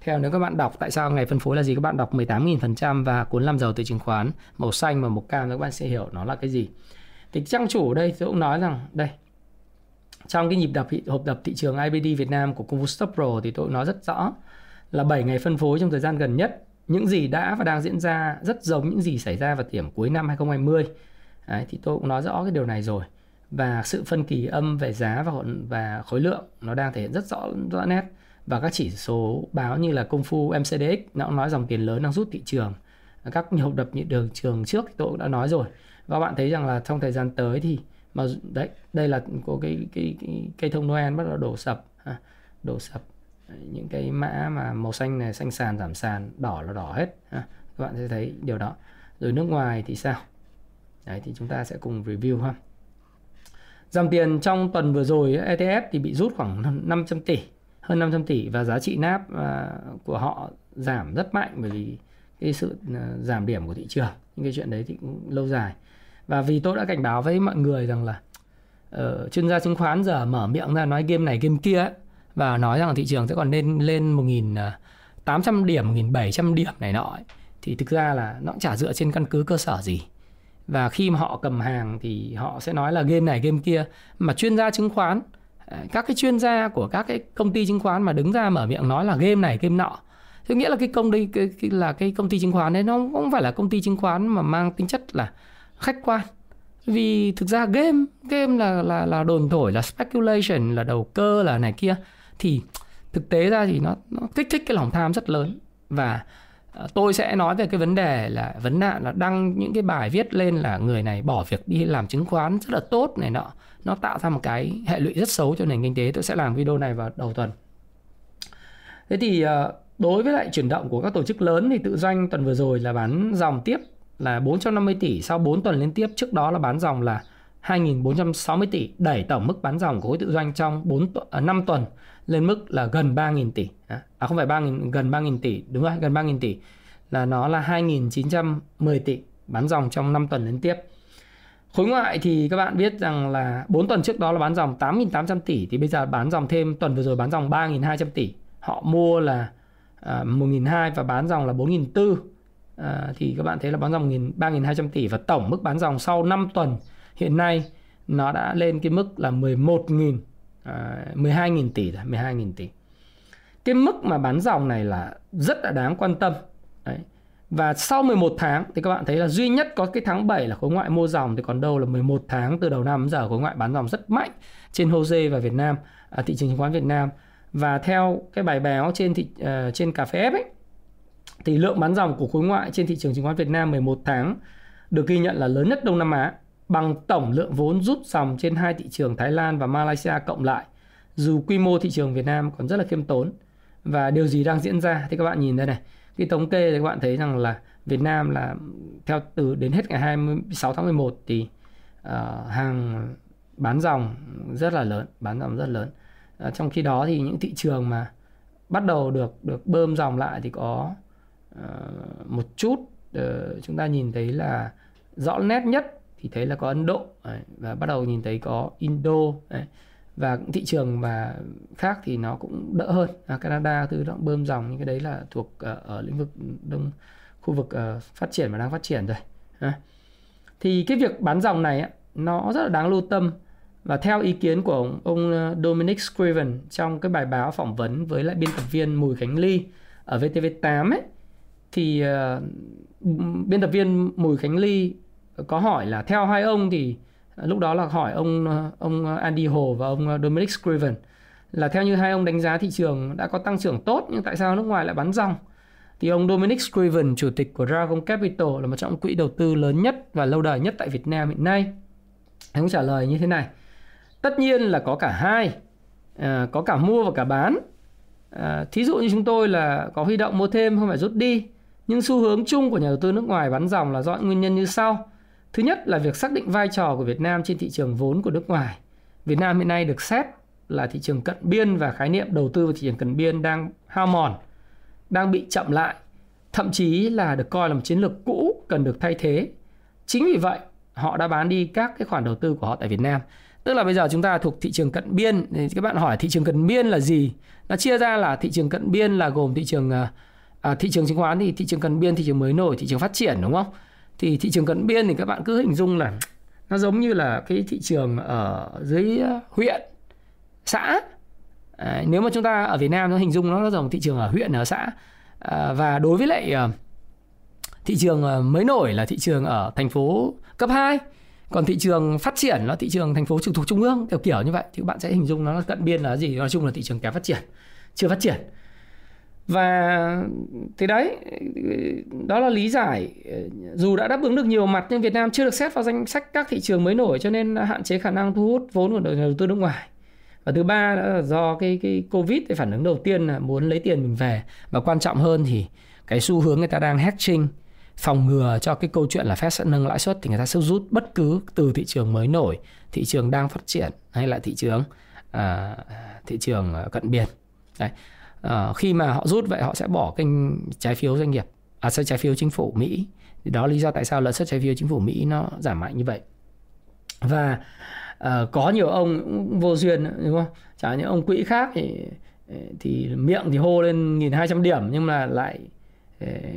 Theo nếu các bạn đọc, tại sao ngày phân phối là gì? Các bạn đọc 18.000% và cuốn làm giàu từ chứng khoán, màu xanh và màu cam, các bạn sẽ hiểu nó là cái gì. Thì trang chủ đây tôi cũng nói rằng, đây, trong cái nhịp đập hộp đập thị trường IBD Việt Nam của công vụ Stop Pro thì tôi nói rất rõ là 7 ngày phân phối trong thời gian gần nhất những gì đã và đang diễn ra rất giống những gì xảy ra vào điểm cuối năm 2020. Đấy, thì tôi cũng nói rõ cái điều này rồi. Và sự phân kỳ âm về giá và và khối lượng nó đang thể hiện rất rõ rõ nét. Và các chỉ số báo như là công phu MCDX nó cũng nói dòng tiền lớn đang rút thị trường. Các hộp đập những đường trường trước tôi cũng đã nói rồi. Và bạn thấy rằng là trong thời gian tới thì mà đấy đây là có cái cái, cái cây thông Noel bắt đầu đổ sập. Đổ sập những cái mã mà màu xanh này xanh sàn giảm sàn đỏ là đỏ hết. Ha. các bạn sẽ thấy điều đó. Rồi nước ngoài thì sao? Đấy thì chúng ta sẽ cùng review ha. Dòng tiền trong tuần vừa rồi ETF thì bị rút khoảng 500 tỷ hơn 500 tỷ và giá trị nap à, của họ giảm rất mạnh bởi vì cái sự à, giảm điểm của thị trường. Những cái chuyện đấy thì cũng lâu dài. Và vì tôi đã cảnh báo với mọi người rằng là uh, chuyên gia chứng khoán giờ mở miệng ra nói game này game kia ấy, và nói rằng thị trường sẽ còn nên lên 1.800 à, điểm 1.700 điểm này nọ ấy, thì thực ra là nó cũng chả dựa trên căn cứ cơ sở gì. Và khi mà họ cầm hàng thì họ sẽ nói là game này game kia. Mà chuyên gia chứng khoán à, các cái chuyên gia của các cái công ty chứng khoán mà đứng ra mở miệng nói là game này game nọ. Thế nghĩa là cái công ty cái, cái, là cái công ty chứng khoán đấy nó cũng phải là công ty chứng khoán mà mang tính chất là khách quan. Vì thực ra game game là là là đồn thổi là speculation là đầu cơ là này kia thì thực tế ra thì nó nó kích thích cái lòng tham rất lớn. Và ờ, tôi sẽ nói về cái vấn đề là vấn nạn là đăng những cái bài viết lên là người này bỏ việc đi làm chứng khoán rất là tốt này nọ. Nó tạo ra một cái hệ lụy rất xấu cho nền kinh tế. Tôi sẽ làm video này vào đầu tuần. Thế thì ờ, đối với lại chuyển động của các tổ chức lớn thì tự doanh tuần vừa rồi là bán dòng tiếp là 450 tỷ, sau 4 tuần liên tiếp trước đó là bán dòng là 2.460 tỷ đẩy tổng mức bán dòng của khối tự doanh trong 4 à, 5 tuần lên mức là gần 3.000 tỷ. À không phải 3.000 gần 3.000 tỷ đúng rồi gần 3.000 tỷ. Là nó là 2.910 tỷ bán dòng trong 5 tuần liên tiếp. Khối ngoại thì các bạn biết rằng là 4 tuần trước đó là bán dòng 8.800 tỷ thì bây giờ bán dòng thêm tuần vừa rồi bán dòng 3.200 tỷ. Họ mua là à, 1.200 và bán dòng là 4.400 à, thì các bạn thấy là bán dòng 3.200 tỷ và tổng mức bán dòng sau 5 tuần hiện nay nó đã lên cái mức là 11.000 à, 12.000 tỷ rồi, 12.000 tỷ. Cái mức mà bán dòng này là rất là đáng quan tâm. Đấy. Và sau 11 tháng thì các bạn thấy là duy nhất có cái tháng 7 là khối ngoại mua dòng thì còn đâu là 11 tháng từ đầu năm đến giờ khối ngoại bán dòng rất mạnh trên HOSE và Việt Nam, à, thị trường chứng khoán Việt Nam. Và theo cái bài báo trên thị uh, trên cà phê ấy thì lượng bán dòng của khối ngoại trên thị trường chứng khoán Việt Nam 11 tháng được ghi nhận là lớn nhất Đông Nam Á bằng tổng lượng vốn rút dòng trên hai thị trường Thái Lan và Malaysia cộng lại. Dù quy mô thị trường Việt Nam còn rất là khiêm tốn và điều gì đang diễn ra thì các bạn nhìn đây này cái thống kê thì các bạn thấy rằng là Việt Nam là theo từ đến hết ngày 26 tháng 11 thì uh, hàng bán dòng rất là lớn, bán dòng rất lớn. Uh, trong khi đó thì những thị trường mà bắt đầu được được bơm dòng lại thì có uh, một chút uh, chúng ta nhìn thấy là rõ nét nhất thì thấy là có Ấn Độ đấy, và bắt đầu nhìn thấy có Indo đấy và thị trường mà khác thì nó cũng đỡ hơn à, Canada thứ đó bơm dòng những cái đấy là thuộc uh, ở lĩnh vực đông khu vực uh, phát triển và đang phát triển rồi à. thì cái việc bán dòng này á, nó rất là đáng lưu tâm và theo ý kiến của ông, ông ờ, Dominic Scriven trong cái bài báo phỏng vấn với lại biên tập viên Mùi Khánh Ly ở VTV8 ấy thì uh, biên tập viên Mùi Khánh Ly có hỏi là theo hai ông thì à, lúc đó là hỏi ông à, ông Andy Hồ và ông à, Dominic Scriven là theo như hai ông đánh giá thị trường đã có tăng trưởng tốt nhưng tại sao nước ngoài lại bán ròng thì ông Dominic Scriven, chủ tịch của Dragon Capital là một trong quỹ đầu tư lớn nhất và lâu đời nhất tại Việt Nam hiện nay. Ông trả lời như thế này. Tất nhiên là có cả hai, à, có cả mua và cả bán. À, thí dụ như chúng tôi là có huy động mua thêm không phải rút đi. Nhưng xu hướng chung của nhà đầu tư nước ngoài bán dòng là do những nguyên nhân như sau. Thứ nhất là việc xác định vai trò của Việt Nam trên thị trường vốn của nước ngoài. Việt Nam hiện nay được xét là thị trường cận biên và khái niệm đầu tư vào thị trường cận biên đang hao mòn đang bị chậm lại, thậm chí là được coi là một chiến lược cũ cần được thay thế. Chính vì vậy, họ đã bán đi các cái khoản đầu tư của họ tại Việt Nam. Tức là bây giờ chúng ta thuộc thị trường cận biên thì các bạn hỏi thị trường cận biên là gì? Nó chia ra là thị trường cận biên là gồm thị trường à, thị trường chứng khoán thì thị trường cận biên thị trường mới nổi, thị trường phát triển đúng không? Thì thị trường cận biên thì các bạn cứ hình dung là nó giống như là cái thị trường ở dưới ờ, huyện, xã. À, nếu mà chúng ta ở Việt Nam nó hình dung nó giống thị trường ở huyện ở xã. À, và đối với lại ờ, thị trường mới nổi là thị trường ở thành phố cấp 2 còn thị trường phát triển nó thị trường thành phố trực thuộc trung ương kiểu kiểu như vậy. Thì các bạn sẽ hình dung nó là cận biên là gì? Nói chung là thị trường kém phát triển chưa phát triển và thì đấy đó là lý giải dù đã đáp ứng được nhiều mặt nhưng Việt Nam chưa được xét vào danh sách các thị trường mới nổi cho nên hạn chế khả năng thu hút vốn của đầu tư nước ngoài và thứ ba đó là do cái cái covid thì phản ứng đầu tiên là muốn lấy tiền mình về và quan trọng hơn thì cái xu hướng người ta đang hedging phòng ngừa cho cái câu chuyện là Fed sẽ nâng lãi suất thì người ta sẽ rút bất cứ từ thị trường mới nổi, thị trường đang phát triển hay là thị trường à, thị trường cận biên. Đấy. À, khi mà họ rút vậy họ sẽ bỏ kênh trái phiếu doanh nghiệp, à trái phiếu chính phủ Mỹ. Thì đó lý do tại sao lợi suất trái phiếu chính phủ Mỹ nó giảm mạnh như vậy. Và uh, có nhiều ông vô duyên đúng không chẳng những ông quỹ khác thì ờ, thì miệng thì hô lên nghìn hai trăm điểm nhưng mà lại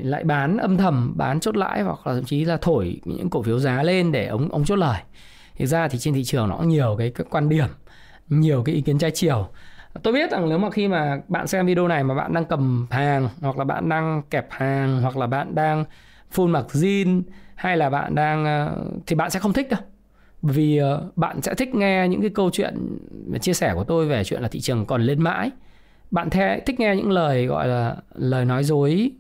lại bán âm thầm bán chốt lãi hoặc là thậm chí là thổi những cổ phiếu giá lên để ông ông chốt lời thực ra thì trên thị trường nó cũng nhiều cái, cái quan điểm nhiều cái ý kiến trái chiều tôi biết rằng nếu mà khi mà bạn xem video này mà bạn đang cầm hàng, hoặc là bạn đang kẹp hàng, hoặc là bạn đang full mặc jean hay là bạn đang ờ, thì bạn sẽ không thích đâu. Vì ờ, bạn sẽ thích nghe những cái câu chuyện chia sẻ của tôi về chuyện là thị trường còn lên mãi. Bạn thích nghe những lời gọi là lời nói dối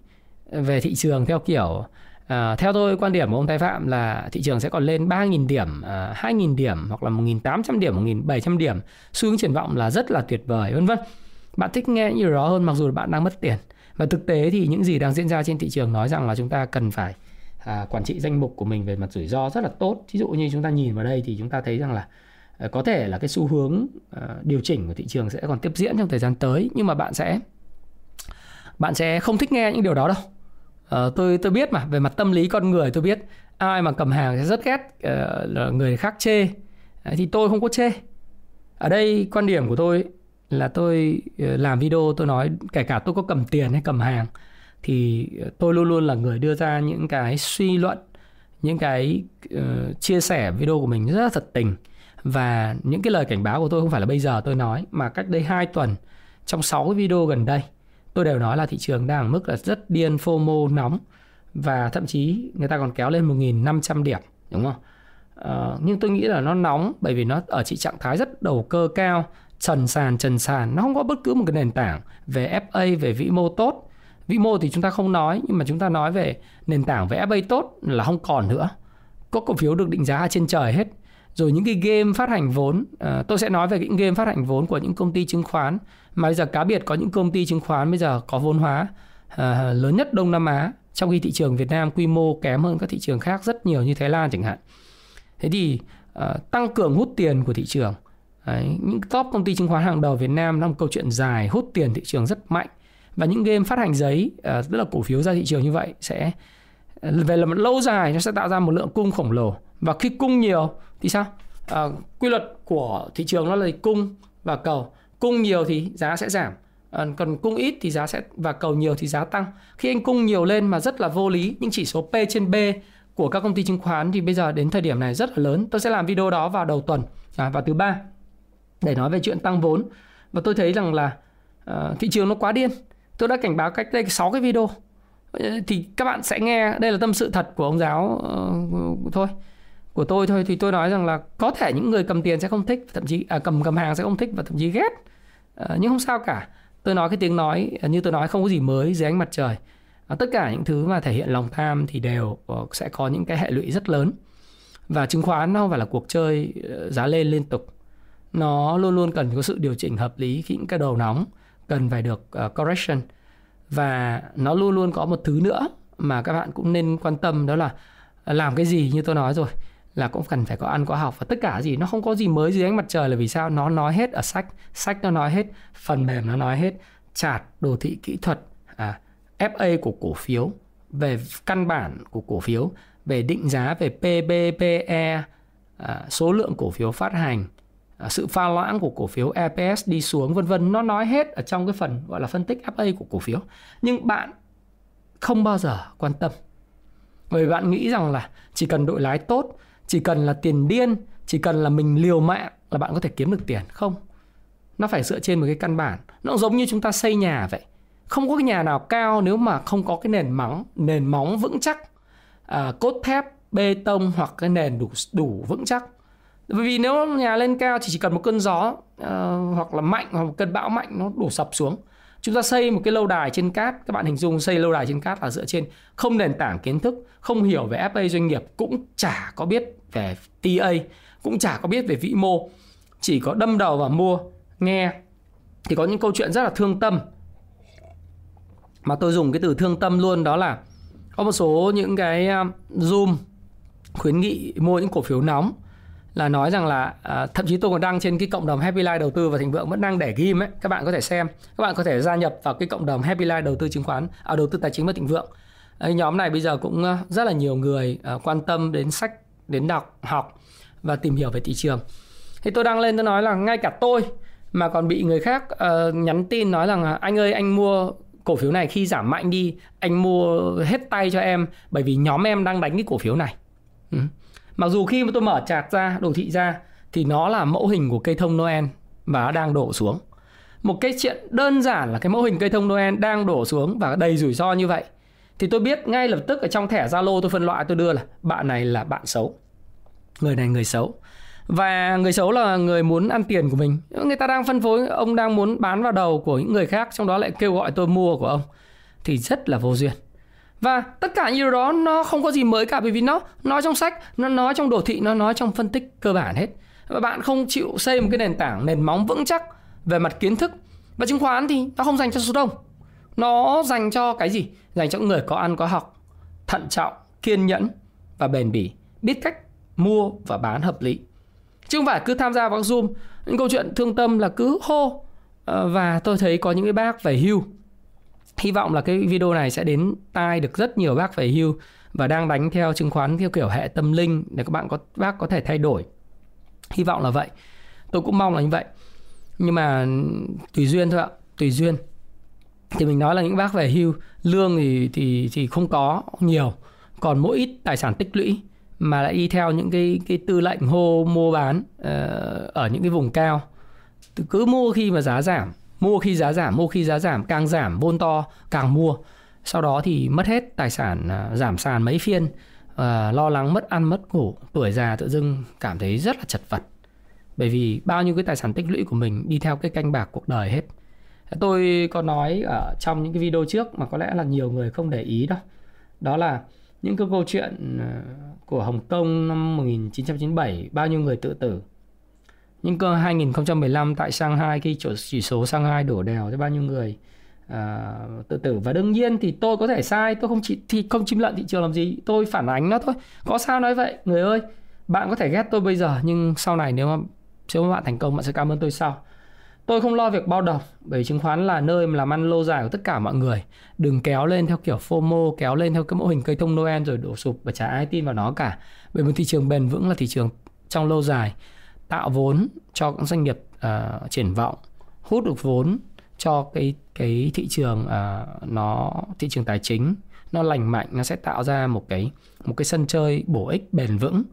về thị trường theo kiểu À, theo tôi quan điểm của ông Thái Phạm là thị trường sẽ còn lên 3.000 điểm, ờ, à, 2.000 điểm hoặc là 1.800 điểm, 1.700 điểm. Xu hướng triển vọng là rất là tuyệt vời vân vân. Bạn thích nghe những điều đó hơn mặc dù bạn đang mất tiền. Và thực tế thì những gì đang diễn ra trên thị trường nói rằng là chúng ta cần phải à, quản trị danh mục của mình về mặt rủi ro rất là tốt ví dụ như chúng ta nhìn vào đây thì chúng ta thấy rằng là à, có thể là cái xu hướng à, điều chỉnh của thị trường sẽ còn tiếp diễn trong thời gian tới nhưng mà bạn sẽ bạn sẽ không thích nghe những điều đó đâu Ờ, tôi tôi biết mà về mặt tâm lý con người tôi biết. Ai mà cầm hàng sẽ rất ghét uh, là người khác chê. Uh, thì tôi không có chê. Ở đây quan điểm của tôi là tôi làm video tôi nói kể cả tôi có cầm tiền hay cầm hàng thì tôi luôn luôn là người đưa ra những cái suy luận những cái uh, chia sẻ video của mình rất là thật tình. Và những cái lời cảnh báo của tôi không phải là bây giờ tôi nói mà cách đây 2 tuần trong 6 cái video gần đây tôi đều nói là thị trường đang ở mức là rất điên FOMO nóng. Và thậm chí người ta còn kéo lên 1.500 điểm đúng không? Uh, nhưng tôi nghĩ là nó nóng bởi vì nó ở chỉ trạng thái rất đầu cơ cao trần sàn trần sàn. Nó không có bất cứ một cái nền tảng về FA về vĩ mô tốt. Vĩ mô thì chúng ta không nói nhưng mà chúng ta nói về nền tảng về FA tốt là không còn nữa. Có cổ phiếu được định giá trên trời hết rồi những cái game phát hành vốn à, tôi sẽ nói về những game phát hành vốn của những công ty chứng khoán. Mà bây giờ cá biệt có những công ty chứng khoán bây giờ có vốn hóa à, lớn nhất Đông Nam Á. Trong khi thị trường Việt Nam quy mô kém hơn các thị trường khác rất nhiều như Thái Lan chẳng hạn. Thế thì à, tăng cường hút tiền của thị trường. Đấy, những top công ty chứng khoán hàng đầu Việt Nam là một câu chuyện dài hút tiền thị trường rất mạnh. Và những game phát hành giấy à, uh, tức là cổ phiếu ra thị trường như vậy sẽ à, về là một lâu dài nó sẽ tạo ra một lượng cung khổng lồ và khi cung nhiều thì sao? À, quy luật của thị trường nó là cung và cầu. Cung nhiều thì giá sẽ giảm. À, còn cung ít thì giá sẽ và cầu nhiều thì giá tăng. Khi anh cung nhiều lên mà rất là vô lý những chỉ số P trên B của các công ty chứng khoán thì bây giờ đến thời điểm này rất là lớn. Tôi sẽ làm video đó vào đầu tuần à, vào thứ ba để nói về chuyện tăng vốn. Và tôi thấy rằng là uh, thị trường nó quá điên. Tôi đã cảnh báo cách đây 6 cái video. Thì các bạn sẽ nghe đây là tâm sự thật của ông giáo uh, thôi của tôi thôi thì tôi nói rằng là có thể những người cầm tiền sẽ không thích thậm chí à, cầm cầm hàng sẽ không thích và thậm chí ghét. À, nhưng không sao cả. Tôi nói cái tiếng nói à, như tôi nói không có gì mới dưới ánh mặt trời. À, tất cả những thứ mà thể hiện lòng tham thì đều ờ, sẽ có những cái hệ lụy rất lớn. Và chứng khoán nó không phải là cuộc chơi ờ, giá lên liên tục. Nó luôn luôn cần có sự điều chỉnh hợp lý khi những cái đầu nóng cần phải được uh, correction. Và nó luôn luôn có một thứ nữa mà các bạn cũng nên quan tâm đó là làm cái gì như tôi nói rồi là cũng cần phải có ăn có học và tất cả gì nó không có gì mới dưới ánh mặt trời là vì sao? Nó nói hết ở sách sách nó nói hết phần mềm nó nói hết chart đồ thị kỹ thuật à, FA của cổ phiếu về căn bản của cổ phiếu về định giá về pbpe à, số lượng cổ phiếu phát hành à, sự pha loãng của cổ phiếu EPS đi xuống vân vân. Nó nói hết ở trong cái phần gọi là phân tích FA của cổ phiếu. Nhưng bạn không bao giờ quan tâm. Bởi bạn nghĩ rằng là chỉ cần đội lái tốt chỉ cần là tiền điên chỉ cần là mình liều mạng là bạn có thể kiếm được tiền. Không. Nó phải dựa trên một cái căn bản. Nó giống như chúng ta xây nhà vậy. Không có cái nhà nào cao nếu mà không có cái nền móng nền móng vững chắc. À, cốt thép bê tông hoặc cái nền đủ đủ vững chắc. Bởi vì nếu nhà lên cao thì chỉ cần một cơn gió uh, hoặc là mạnh hoặc một cơn bão mạnh nó đổ sập xuống. Chúng ta xây một cái lâu đài trên cát. Các bạn hình dung xây lâu đài trên cát là dựa trên không nền tảng kiến thức không hiểu về FA doanh nghiệp cũng chả có biết về TA cũng chả có biết về vĩ mô. Chỉ có đâm đầu vào mua nghe. Thì có những câu chuyện rất là thương tâm. Mà tôi dùng cái từ thương tâm luôn đó là có một số những cái à, zoom khuyến nghị mua những cổ phiếu nóng là nói rằng là à, thậm chí tôi còn đăng trên cái cộng đồng Happy Life đầu tư và thịnh vượng vẫn đang để ghim ấy. Các bạn có thể xem các bạn có thể gia nhập vào cái cộng đồng Happy Life đầu tư chứng khoán à, đầu tư tài chính và thịnh vượng. À, nhóm này bây giờ cũng à, rất là nhiều người à, quan tâm đến sách đến đọc học và tìm hiểu về thị trường. Thì tôi đăng lên tôi nói là ngay cả tôi mà còn bị người khác uh, nhắn tin nói rằng anh ơi anh mua cổ phiếu này khi giảm mạnh đi anh mua hết tay cho em bởi vì nhóm em đang đánh cái cổ phiếu này. Ừ. mặc dù khi mà tôi mở chạc ra đồ thị ra thì nó là mẫu hình của cây thông Noel và nó đang đổ xuống. Một cái chuyện đơn giản là cái mẫu hình cây thông Noel đang đổ xuống và đầy rủi ro như vậy thì tôi biết ngay lập tức ở trong thẻ Zalo tôi phân loại, tôi đưa là bạn này là bạn xấu. Người này người xấu. Và người xấu là người muốn ăn tiền của mình. Người ta đang phân phối, ông đang muốn bán vào đầu của những người khác, trong đó lại kêu gọi tôi mua của ông. Thì rất là vô duyên. Và tất cả những điều đó nó không có gì mới cả, bởi vì nó nói trong sách, nó nói trong đồ thị, nó nói trong phân tích cơ bản hết. Và bạn không chịu xây một cái nền tảng nền móng vững chắc về mặt kiến thức. Và chứng khoán thì nó không dành cho số đông nó dành cho cái gì? Dành cho người có ăn, có học, thận trọng, kiên nhẫn và bền bỉ, biết cách mua và bán hợp lý. Chứ không phải cứ tham gia vào zoom. Những câu chuyện thương tâm là cứ hô. Ờ, và tôi thấy có những cái bác về hưu. Hy vọng là cái video này sẽ đến tai được rất nhiều bác về hưu và đang đánh theo chứng khoán theo kiểu hệ tâm linh để các bạn có, bác có thể thay đổi. Hy vọng là vậy. Tôi cũng mong là như vậy. Nhưng mà tùy duyên thôi ạ. Tùy duyên thì mình nói là những bác về hưu lương thì thì thì không có nhiều. Còn mỗi ít tài sản tích lũy mà lại đi theo những cái cái tư lệnh hô mua bán uh, ở những cái vùng cao. Cứ mua khi mà giá giảm mua khi giá giảm mua khi giá giảm càng giảm vôn to càng mua. Sau đó thì mất hết tài sản uh, giảm sàn mấy phiên uh, lo lắng mất ăn mất ngủ tuổi già tự dưng cảm thấy rất là chật vật. Bởi vì bao nhiêu cái tài sản tích lũy của mình đi theo cái canh bạc cuộc đời hết tôi có nói ở trong những cái video trước mà có lẽ là nhiều người không để ý đâu đó là những cái câu chuyện ờ, của Hồng Kông năm 1997 bao nhiêu người tự tử. Những cơ 2015 tại Shanghai khi chỉ số Shanghai đổ đèo cho bao nhiêu người à, tự tử. Và đương nhiên thì tôi có thể sai tôi không chỉ thì không chim lợn thị trường làm gì tôi phản ánh nó thôi. Có sao nói vậy? Người ơi bạn có thể ghét tôi bây giờ nhưng sau này nếu mà nếu mà bạn thành công bạn sẽ cảm ơn tôi sau. Tôi không lo việc bao đồng bởi chứng khoán là nơi mà làm ăn lâu dài của tất cả mọi người. Đừng kéo lên theo kiểu FOMO, kéo lên theo cái mô hình cây thông Noel rồi đổ sụp và chả ai tin vào nó cả. Bởi một thị trường bền vững là thị trường trong lâu dài tạo vốn cho các doanh nghiệp uh, triển vọng, hút được vốn cho cái cái thị trường uh, nó thị trường tài chính nó lành mạnh nó sẽ tạo ra một cái một cái sân chơi bổ ích bền vững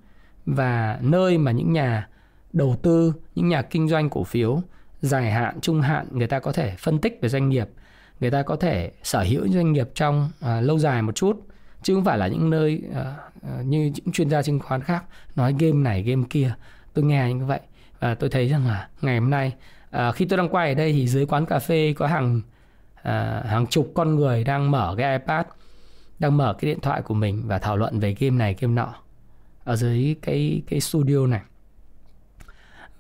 và nơi mà những nhà đầu tư những nhà kinh doanh cổ phiếu dài hạn trung hạn người ta có thể phân tích về doanh nghiệp người ta có thể sở hữu doanh nghiệp trong uh, lâu dài một chút chứ không phải là những nơi uh, như những chuyên gia chứng khoán khác nói game này game kia. Tôi nghe như vậy và tôi thấy rằng là ngày hôm nay uh, khi tôi đang quay ở đây thì dưới quán cà phê có hàng uh, hàng chục con người đang mở cái ipad đang mở cái điện thoại của mình và thảo luận về game này game nọ ở dưới cái cái studio này.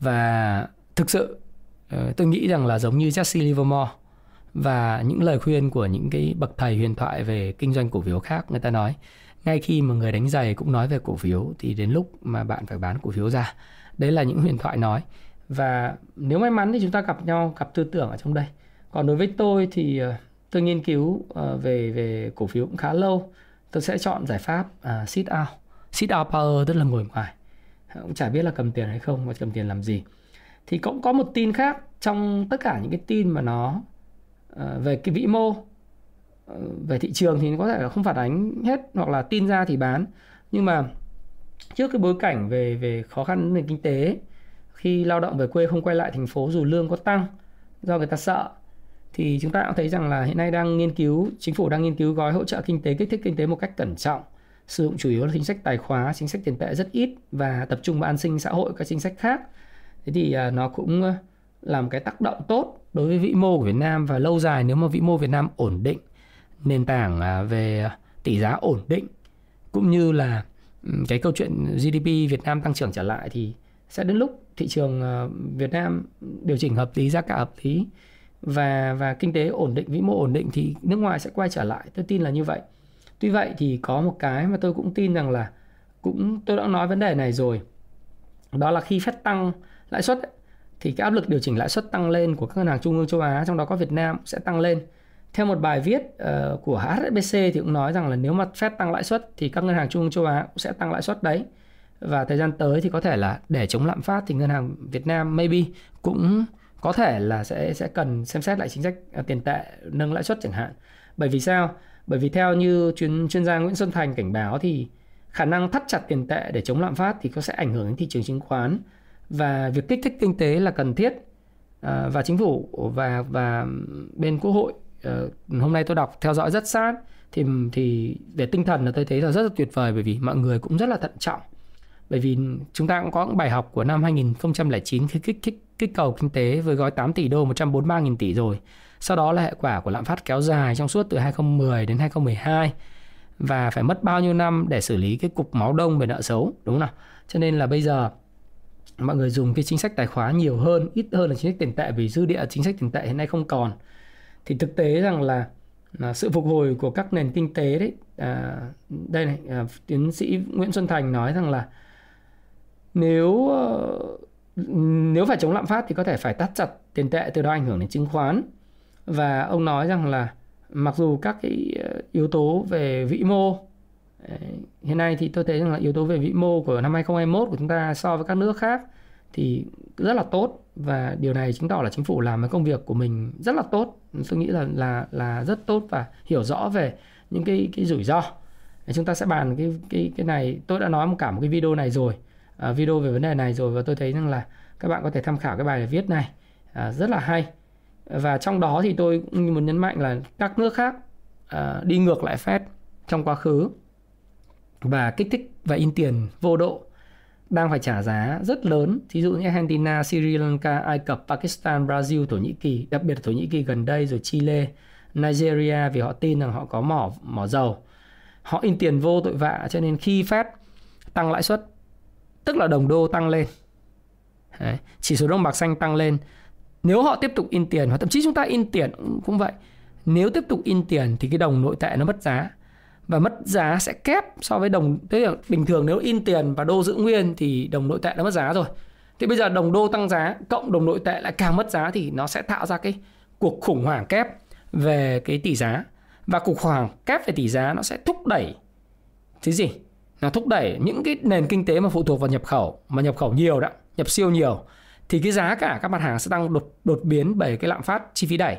Và thực sự Ờ, tôi nghĩ rằng là giống như Jesse Livermore và những lời khuyên của những cái bậc thầy huyền thoại về kinh doanh cổ phiếu khác người ta nói ngay khi mà người đánh giày cũng nói về cổ phiếu thì đến lúc mà bạn phải bán cổ phiếu ra. Đấy là những huyền thoại nói. Và nếu may mắn thì chúng ta gặp nhau gặp tư tưởng ở trong đây. Còn đối với tôi thì ờ, tôi nghiên cứu ờ, về về cổ phiếu cũng khá lâu. Tôi sẽ chọn giải pháp uh, sit out. Sit out power tức là ngồi ngoài. Cũng chả biết là cầm tiền hay không và cầm tiền làm gì thì cũng có một tin khác trong tất cả những cái tin mà nó ờ, về cái vĩ mô ờ, về thị trường thì có thể là không phản ánh hết hoặc là tin ra thì bán. Nhưng mà trước cái bối cảnh về về khó khăn nền kinh tế, khi lao động về quê không quay lại thành phố dù lương có tăng do người ta sợ, thì chúng ta cũng thấy rằng là hiện nay đang nghiên cứu, chính phủ đang nghiên cứu gói hỗ trợ kinh tế, kích thích kinh tế một cách cẩn trọng. Sử dụng chủ yếu là chính sách tài khóa chính sách tiền tệ rất ít và tập trung vào an sinh xã hội, các chính sách khác thế thì à, nó cũng làm cái tác động tốt đối với vĩ mô của Việt Nam và lâu dài nếu mà vĩ mô Việt Nam ổn định, nền tảng à, về à, tỷ giá ổn định cũng như là cái câu chuyện GDP Việt Nam tăng trưởng trở lại thì sẽ đến lúc thị trường Việt Nam điều chỉnh hợp lý, giá cả hợp lý và và kinh tế ổn định, vĩ mô ổn định thì nước ngoài sẽ quay trở lại. Tôi tin là như vậy. Tuy vậy thì có một cái mà tôi cũng tin rằng là cũng, tôi đã nói vấn đề này rồi, đó là khi phép tăng lãi suất thì cái áp lực điều chỉnh lãi suất tăng lên của các ngân hàng trung ương châu Á trong đó có Việt Nam sẽ tăng lên. Theo một bài viết uh, của HSBC thì cũng nói rằng là nếu mà Fed tăng lãi suất thì các ngân hàng trung ương châu Á cũng sẽ tăng lãi suất đấy. Và thời gian tới thì có thể là để chống lạm phát thì ngân hàng Việt Nam maybe cũng có thể là sẽ sẽ cần xem xét lại chính sách ờ, tiền tệ nâng lãi suất chẳng hạn. Bởi vì sao? Bởi vì theo như chuyên chuyên gia Nguyễn Xuân Thành cảnh báo thì khả năng thắt chặt tiền tệ để chống lạm phát thì có sẽ ảnh hưởng đến thị trường chứng khoán và việc kích thích kinh tế là cần thiết à, và chính phủ và và bên quốc hội à, hôm nay tôi đọc theo dõi rất sát thì thì về tinh thần là tôi thấy là rất là tuyệt vời bởi vì mọi người cũng rất là thận trọng bởi vì chúng ta cũng có những bài học của năm 2009 khi kích kích kích cầu kinh tế với gói 8 tỷ đô 143.000 tỷ rồi. Sau đó là hệ quả của lạm phát kéo dài trong suốt từ 2010 đến 2012 và phải mất bao nhiêu năm để xử lý cái cục máu đông về nợ xấu đúng không nào? Cho nên là bây giờ mọi người dùng cái chính sách tài khoá nhiều hơn ít hơn là chính sách tiền tệ vì dư địa chính sách tiền tệ hiện nay không còn. Thì thực tế rằng là, là sự phục hồi của các nền kinh tế đấy à, đây này à, tiến sĩ Nguyễn Xuân Thành nói rằng là nếu ờ, nếu phải chống lạm phát thì có thể phải tắt chặt tiền tệ từ đó ảnh hưởng đến chứng khoán. Và ông nói rằng là mặc dù các cái ờ, yếu tố về vĩ mô hiện nay thì tôi thấy rằng là yếu tố về vĩ mô của năm 2021 của chúng ta so với các nước khác thì rất là tốt và điều này chứng tỏ là chính phủ làm cái công việc của mình rất là tốt. Tôi nghĩ là là là rất tốt và hiểu rõ về những cái cái rủi ro. Chúng ta sẽ bàn cái cái cái này. Tôi đã nói một cả một cái video này rồi à, video về vấn đề này rồi và tôi thấy rằng là các bạn có thể tham khảo cái bài viết này à, rất là hay. Và trong đó thì tôi cũng muốn nhấn mạnh là các nước khác à, đi ngược lại Fed trong quá khứ và kích thích và in tiền vô độ đang phải trả giá rất lớn. Thí dụ như Argentina, Sri Lanka, Ai Cập, Pakistan, Brazil, Thổ Nhĩ Kỳ đặc biệt là Thổ Nhĩ Kỳ gần đây rồi Chile, Nigeria vì họ tin rằng họ có mỏ mỏ dầu. Họ in tiền vô tội vạ cho nên khi Fed tăng lãi suất tức là đồng đô tăng lên Đấy, chỉ số đồng bạc xanh tăng lên nếu họ tiếp tục in tiền hoặc thậm chí chúng ta in tiền cũng vậy nếu tiếp tục in tiền thì cái đồng nội tệ nó mất giá và mất giá sẽ kép so với đồng. Thế là bình thường nếu in tiền và đô giữ nguyên thì đồng nội tệ đã mất giá rồi. Thì bây giờ đồng đô tăng giá cộng đồng nội tệ lại càng mất giá thì nó sẽ tạo ra cái cuộc khủng hoảng kép về cái tỷ giá. Và cuộc khủng hoảng kép về tỷ giá nó sẽ thúc đẩy thứ gì? Nó thúc đẩy những cái nền kinh tế mà phụ thuộc vào nhập khẩu, mà nhập khẩu nhiều đó, nhập siêu nhiều, thì cái giá cả các mặt hàng sẽ tăng đột đột biến bởi cái lạm phát chi phí đẩy.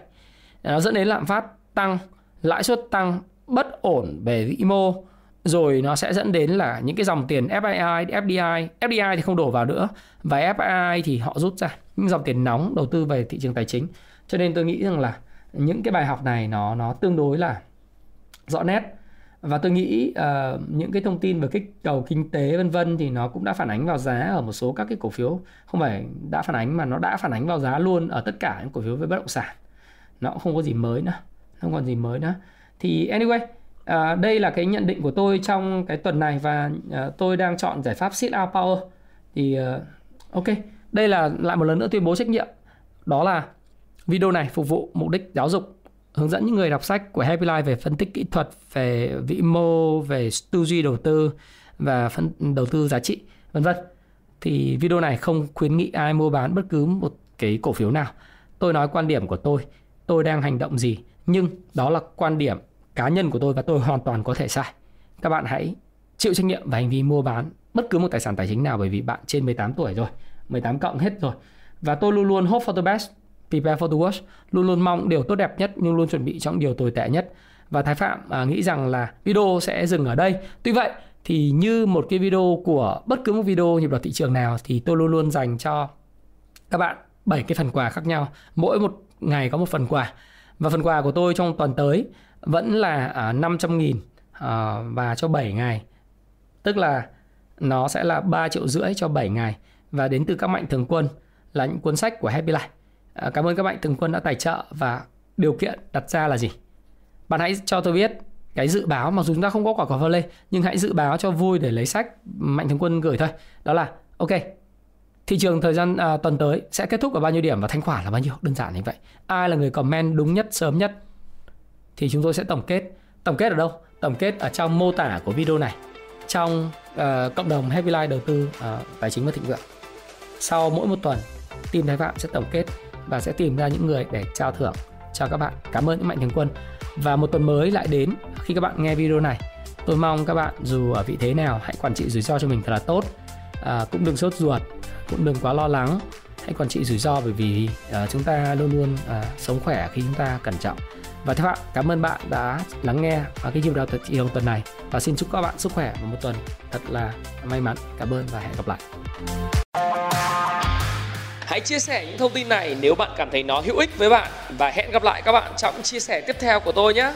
Nó dẫn đến lạm phát tăng, lãi suất tăng bất ổn về vĩ mô rồi nó sẽ dẫn đến là những cái dòng tiền fii FDI, FDI thì không đổ vào nữa và fii thì họ rút ra những dòng tiền nóng đầu tư về thị trường tài chính. Cho nên tôi nghĩ rằng là những cái bài học này nó nó tương đối là rõ nét. Và tôi nghĩ uh, những cái thông tin về kích cầu kinh tế vân vân thì nó cũng đã phản ánh vào giá ở một số các cái cổ phiếu. Không phải đã phản ánh mà nó đã phản ánh vào giá luôn ở tất cả những cổ phiếu về bất động sản. Nó cũng không có gì mới nữa không còn gì mới nữa thì anyway À, đây là cái nhận định của tôi trong cái tuần này và à, tôi đang chọn giải pháp sit out power. Thì à, ok, đây là lại một lần nữa tuyên bố trách nhiệm. Đó là video này phục vụ mục đích giáo dục, hướng dẫn những người đọc sách của Happy Life về phân tích kỹ thuật, về vĩ mô, về tư duy đầu tư và phân đầu tư giá trị, vân vân. Thì video này không khuyến nghị ai mua bán bất cứ một cái cổ phiếu nào. Tôi nói quan điểm của tôi, tôi đang hành động gì, nhưng đó là quan điểm cá nhân của tôi và tôi hoàn toàn có thể sai. Các bạn hãy chịu trách nhiệm về hành vi mua bán bất cứ một tài sản tài chính nào bởi vì bạn trên 18 tuổi rồi, 18 cộng hết rồi. Và tôi luôn luôn hope for the best, prepare for the worst, luôn luôn mong điều tốt đẹp nhất nhưng luôn chuẩn bị cho những điều tồi tệ nhất. Và Thái Phạm à, nghĩ rằng là video sẽ dừng ở đây. Tuy vậy thì như một cái video của bất cứ một video nhịp đập thị trường nào thì tôi luôn luôn dành cho các bạn 7 cái phần quà khác nhau. Mỗi một ngày có một phần quà. Và phần quà của tôi trong tuần tới vẫn là à, 500 nghìn à, và cho 7 ngày. Tức là nó sẽ là 3 triệu rưỡi cho 7 ngày và đến từ các mạnh thường quân là những cuốn sách của Happy Life. À, cảm ơn các mạnh thường quân đã tài trợ và điều kiện đặt ra là gì? Bạn hãy cho tôi biết cái dự báo mặc dù chúng ta không có quả quả lê nhưng hãy dự báo cho vui để lấy sách mạnh thường quân gửi thôi. Đó là ok thị trường thời gian à, tuần tới sẽ kết thúc ở bao nhiêu điểm và thanh khoản là bao nhiêu đơn giản như vậy ai là người comment đúng nhất sớm nhất thì chúng tôi sẽ tổng kết. Tổng kết ở đâu? Tổng kết ở trong mô tả của video này trong uh, cộng đồng Happy Life đầu tư uh, tài chính và thịnh vượng. Sau mỗi một tuần team thái phạm sẽ tổng kết và sẽ tìm ra những người để trao thưởng cho các bạn. Cảm ơn những mạnh thường quân. Và một tuần mới lại đến khi các bạn nghe video này tôi mong các bạn dù ở vị thế nào hãy quản trị rủi ro cho mình thật là tốt. À, cũng đừng sốt ruột cũng đừng quá lo lắng. Hãy quản trị rủi ro bởi vì uh, chúng ta luôn luôn uh, sống khỏe khi chúng ta cẩn trọng và theo bạn, cảm ơn bạn đã lắng nghe ở cái nhịp đào thị trường tuần này. Và xin chúc các bạn sức khỏe và một tuần thật là may mắn. Cảm ơn và hẹn gặp lại. Hãy chia sẻ những thông tin này nếu bạn cảm thấy nó hữu ích với bạn. Và hẹn gặp lại các bạn trong chia sẻ tiếp theo của tôi nhé.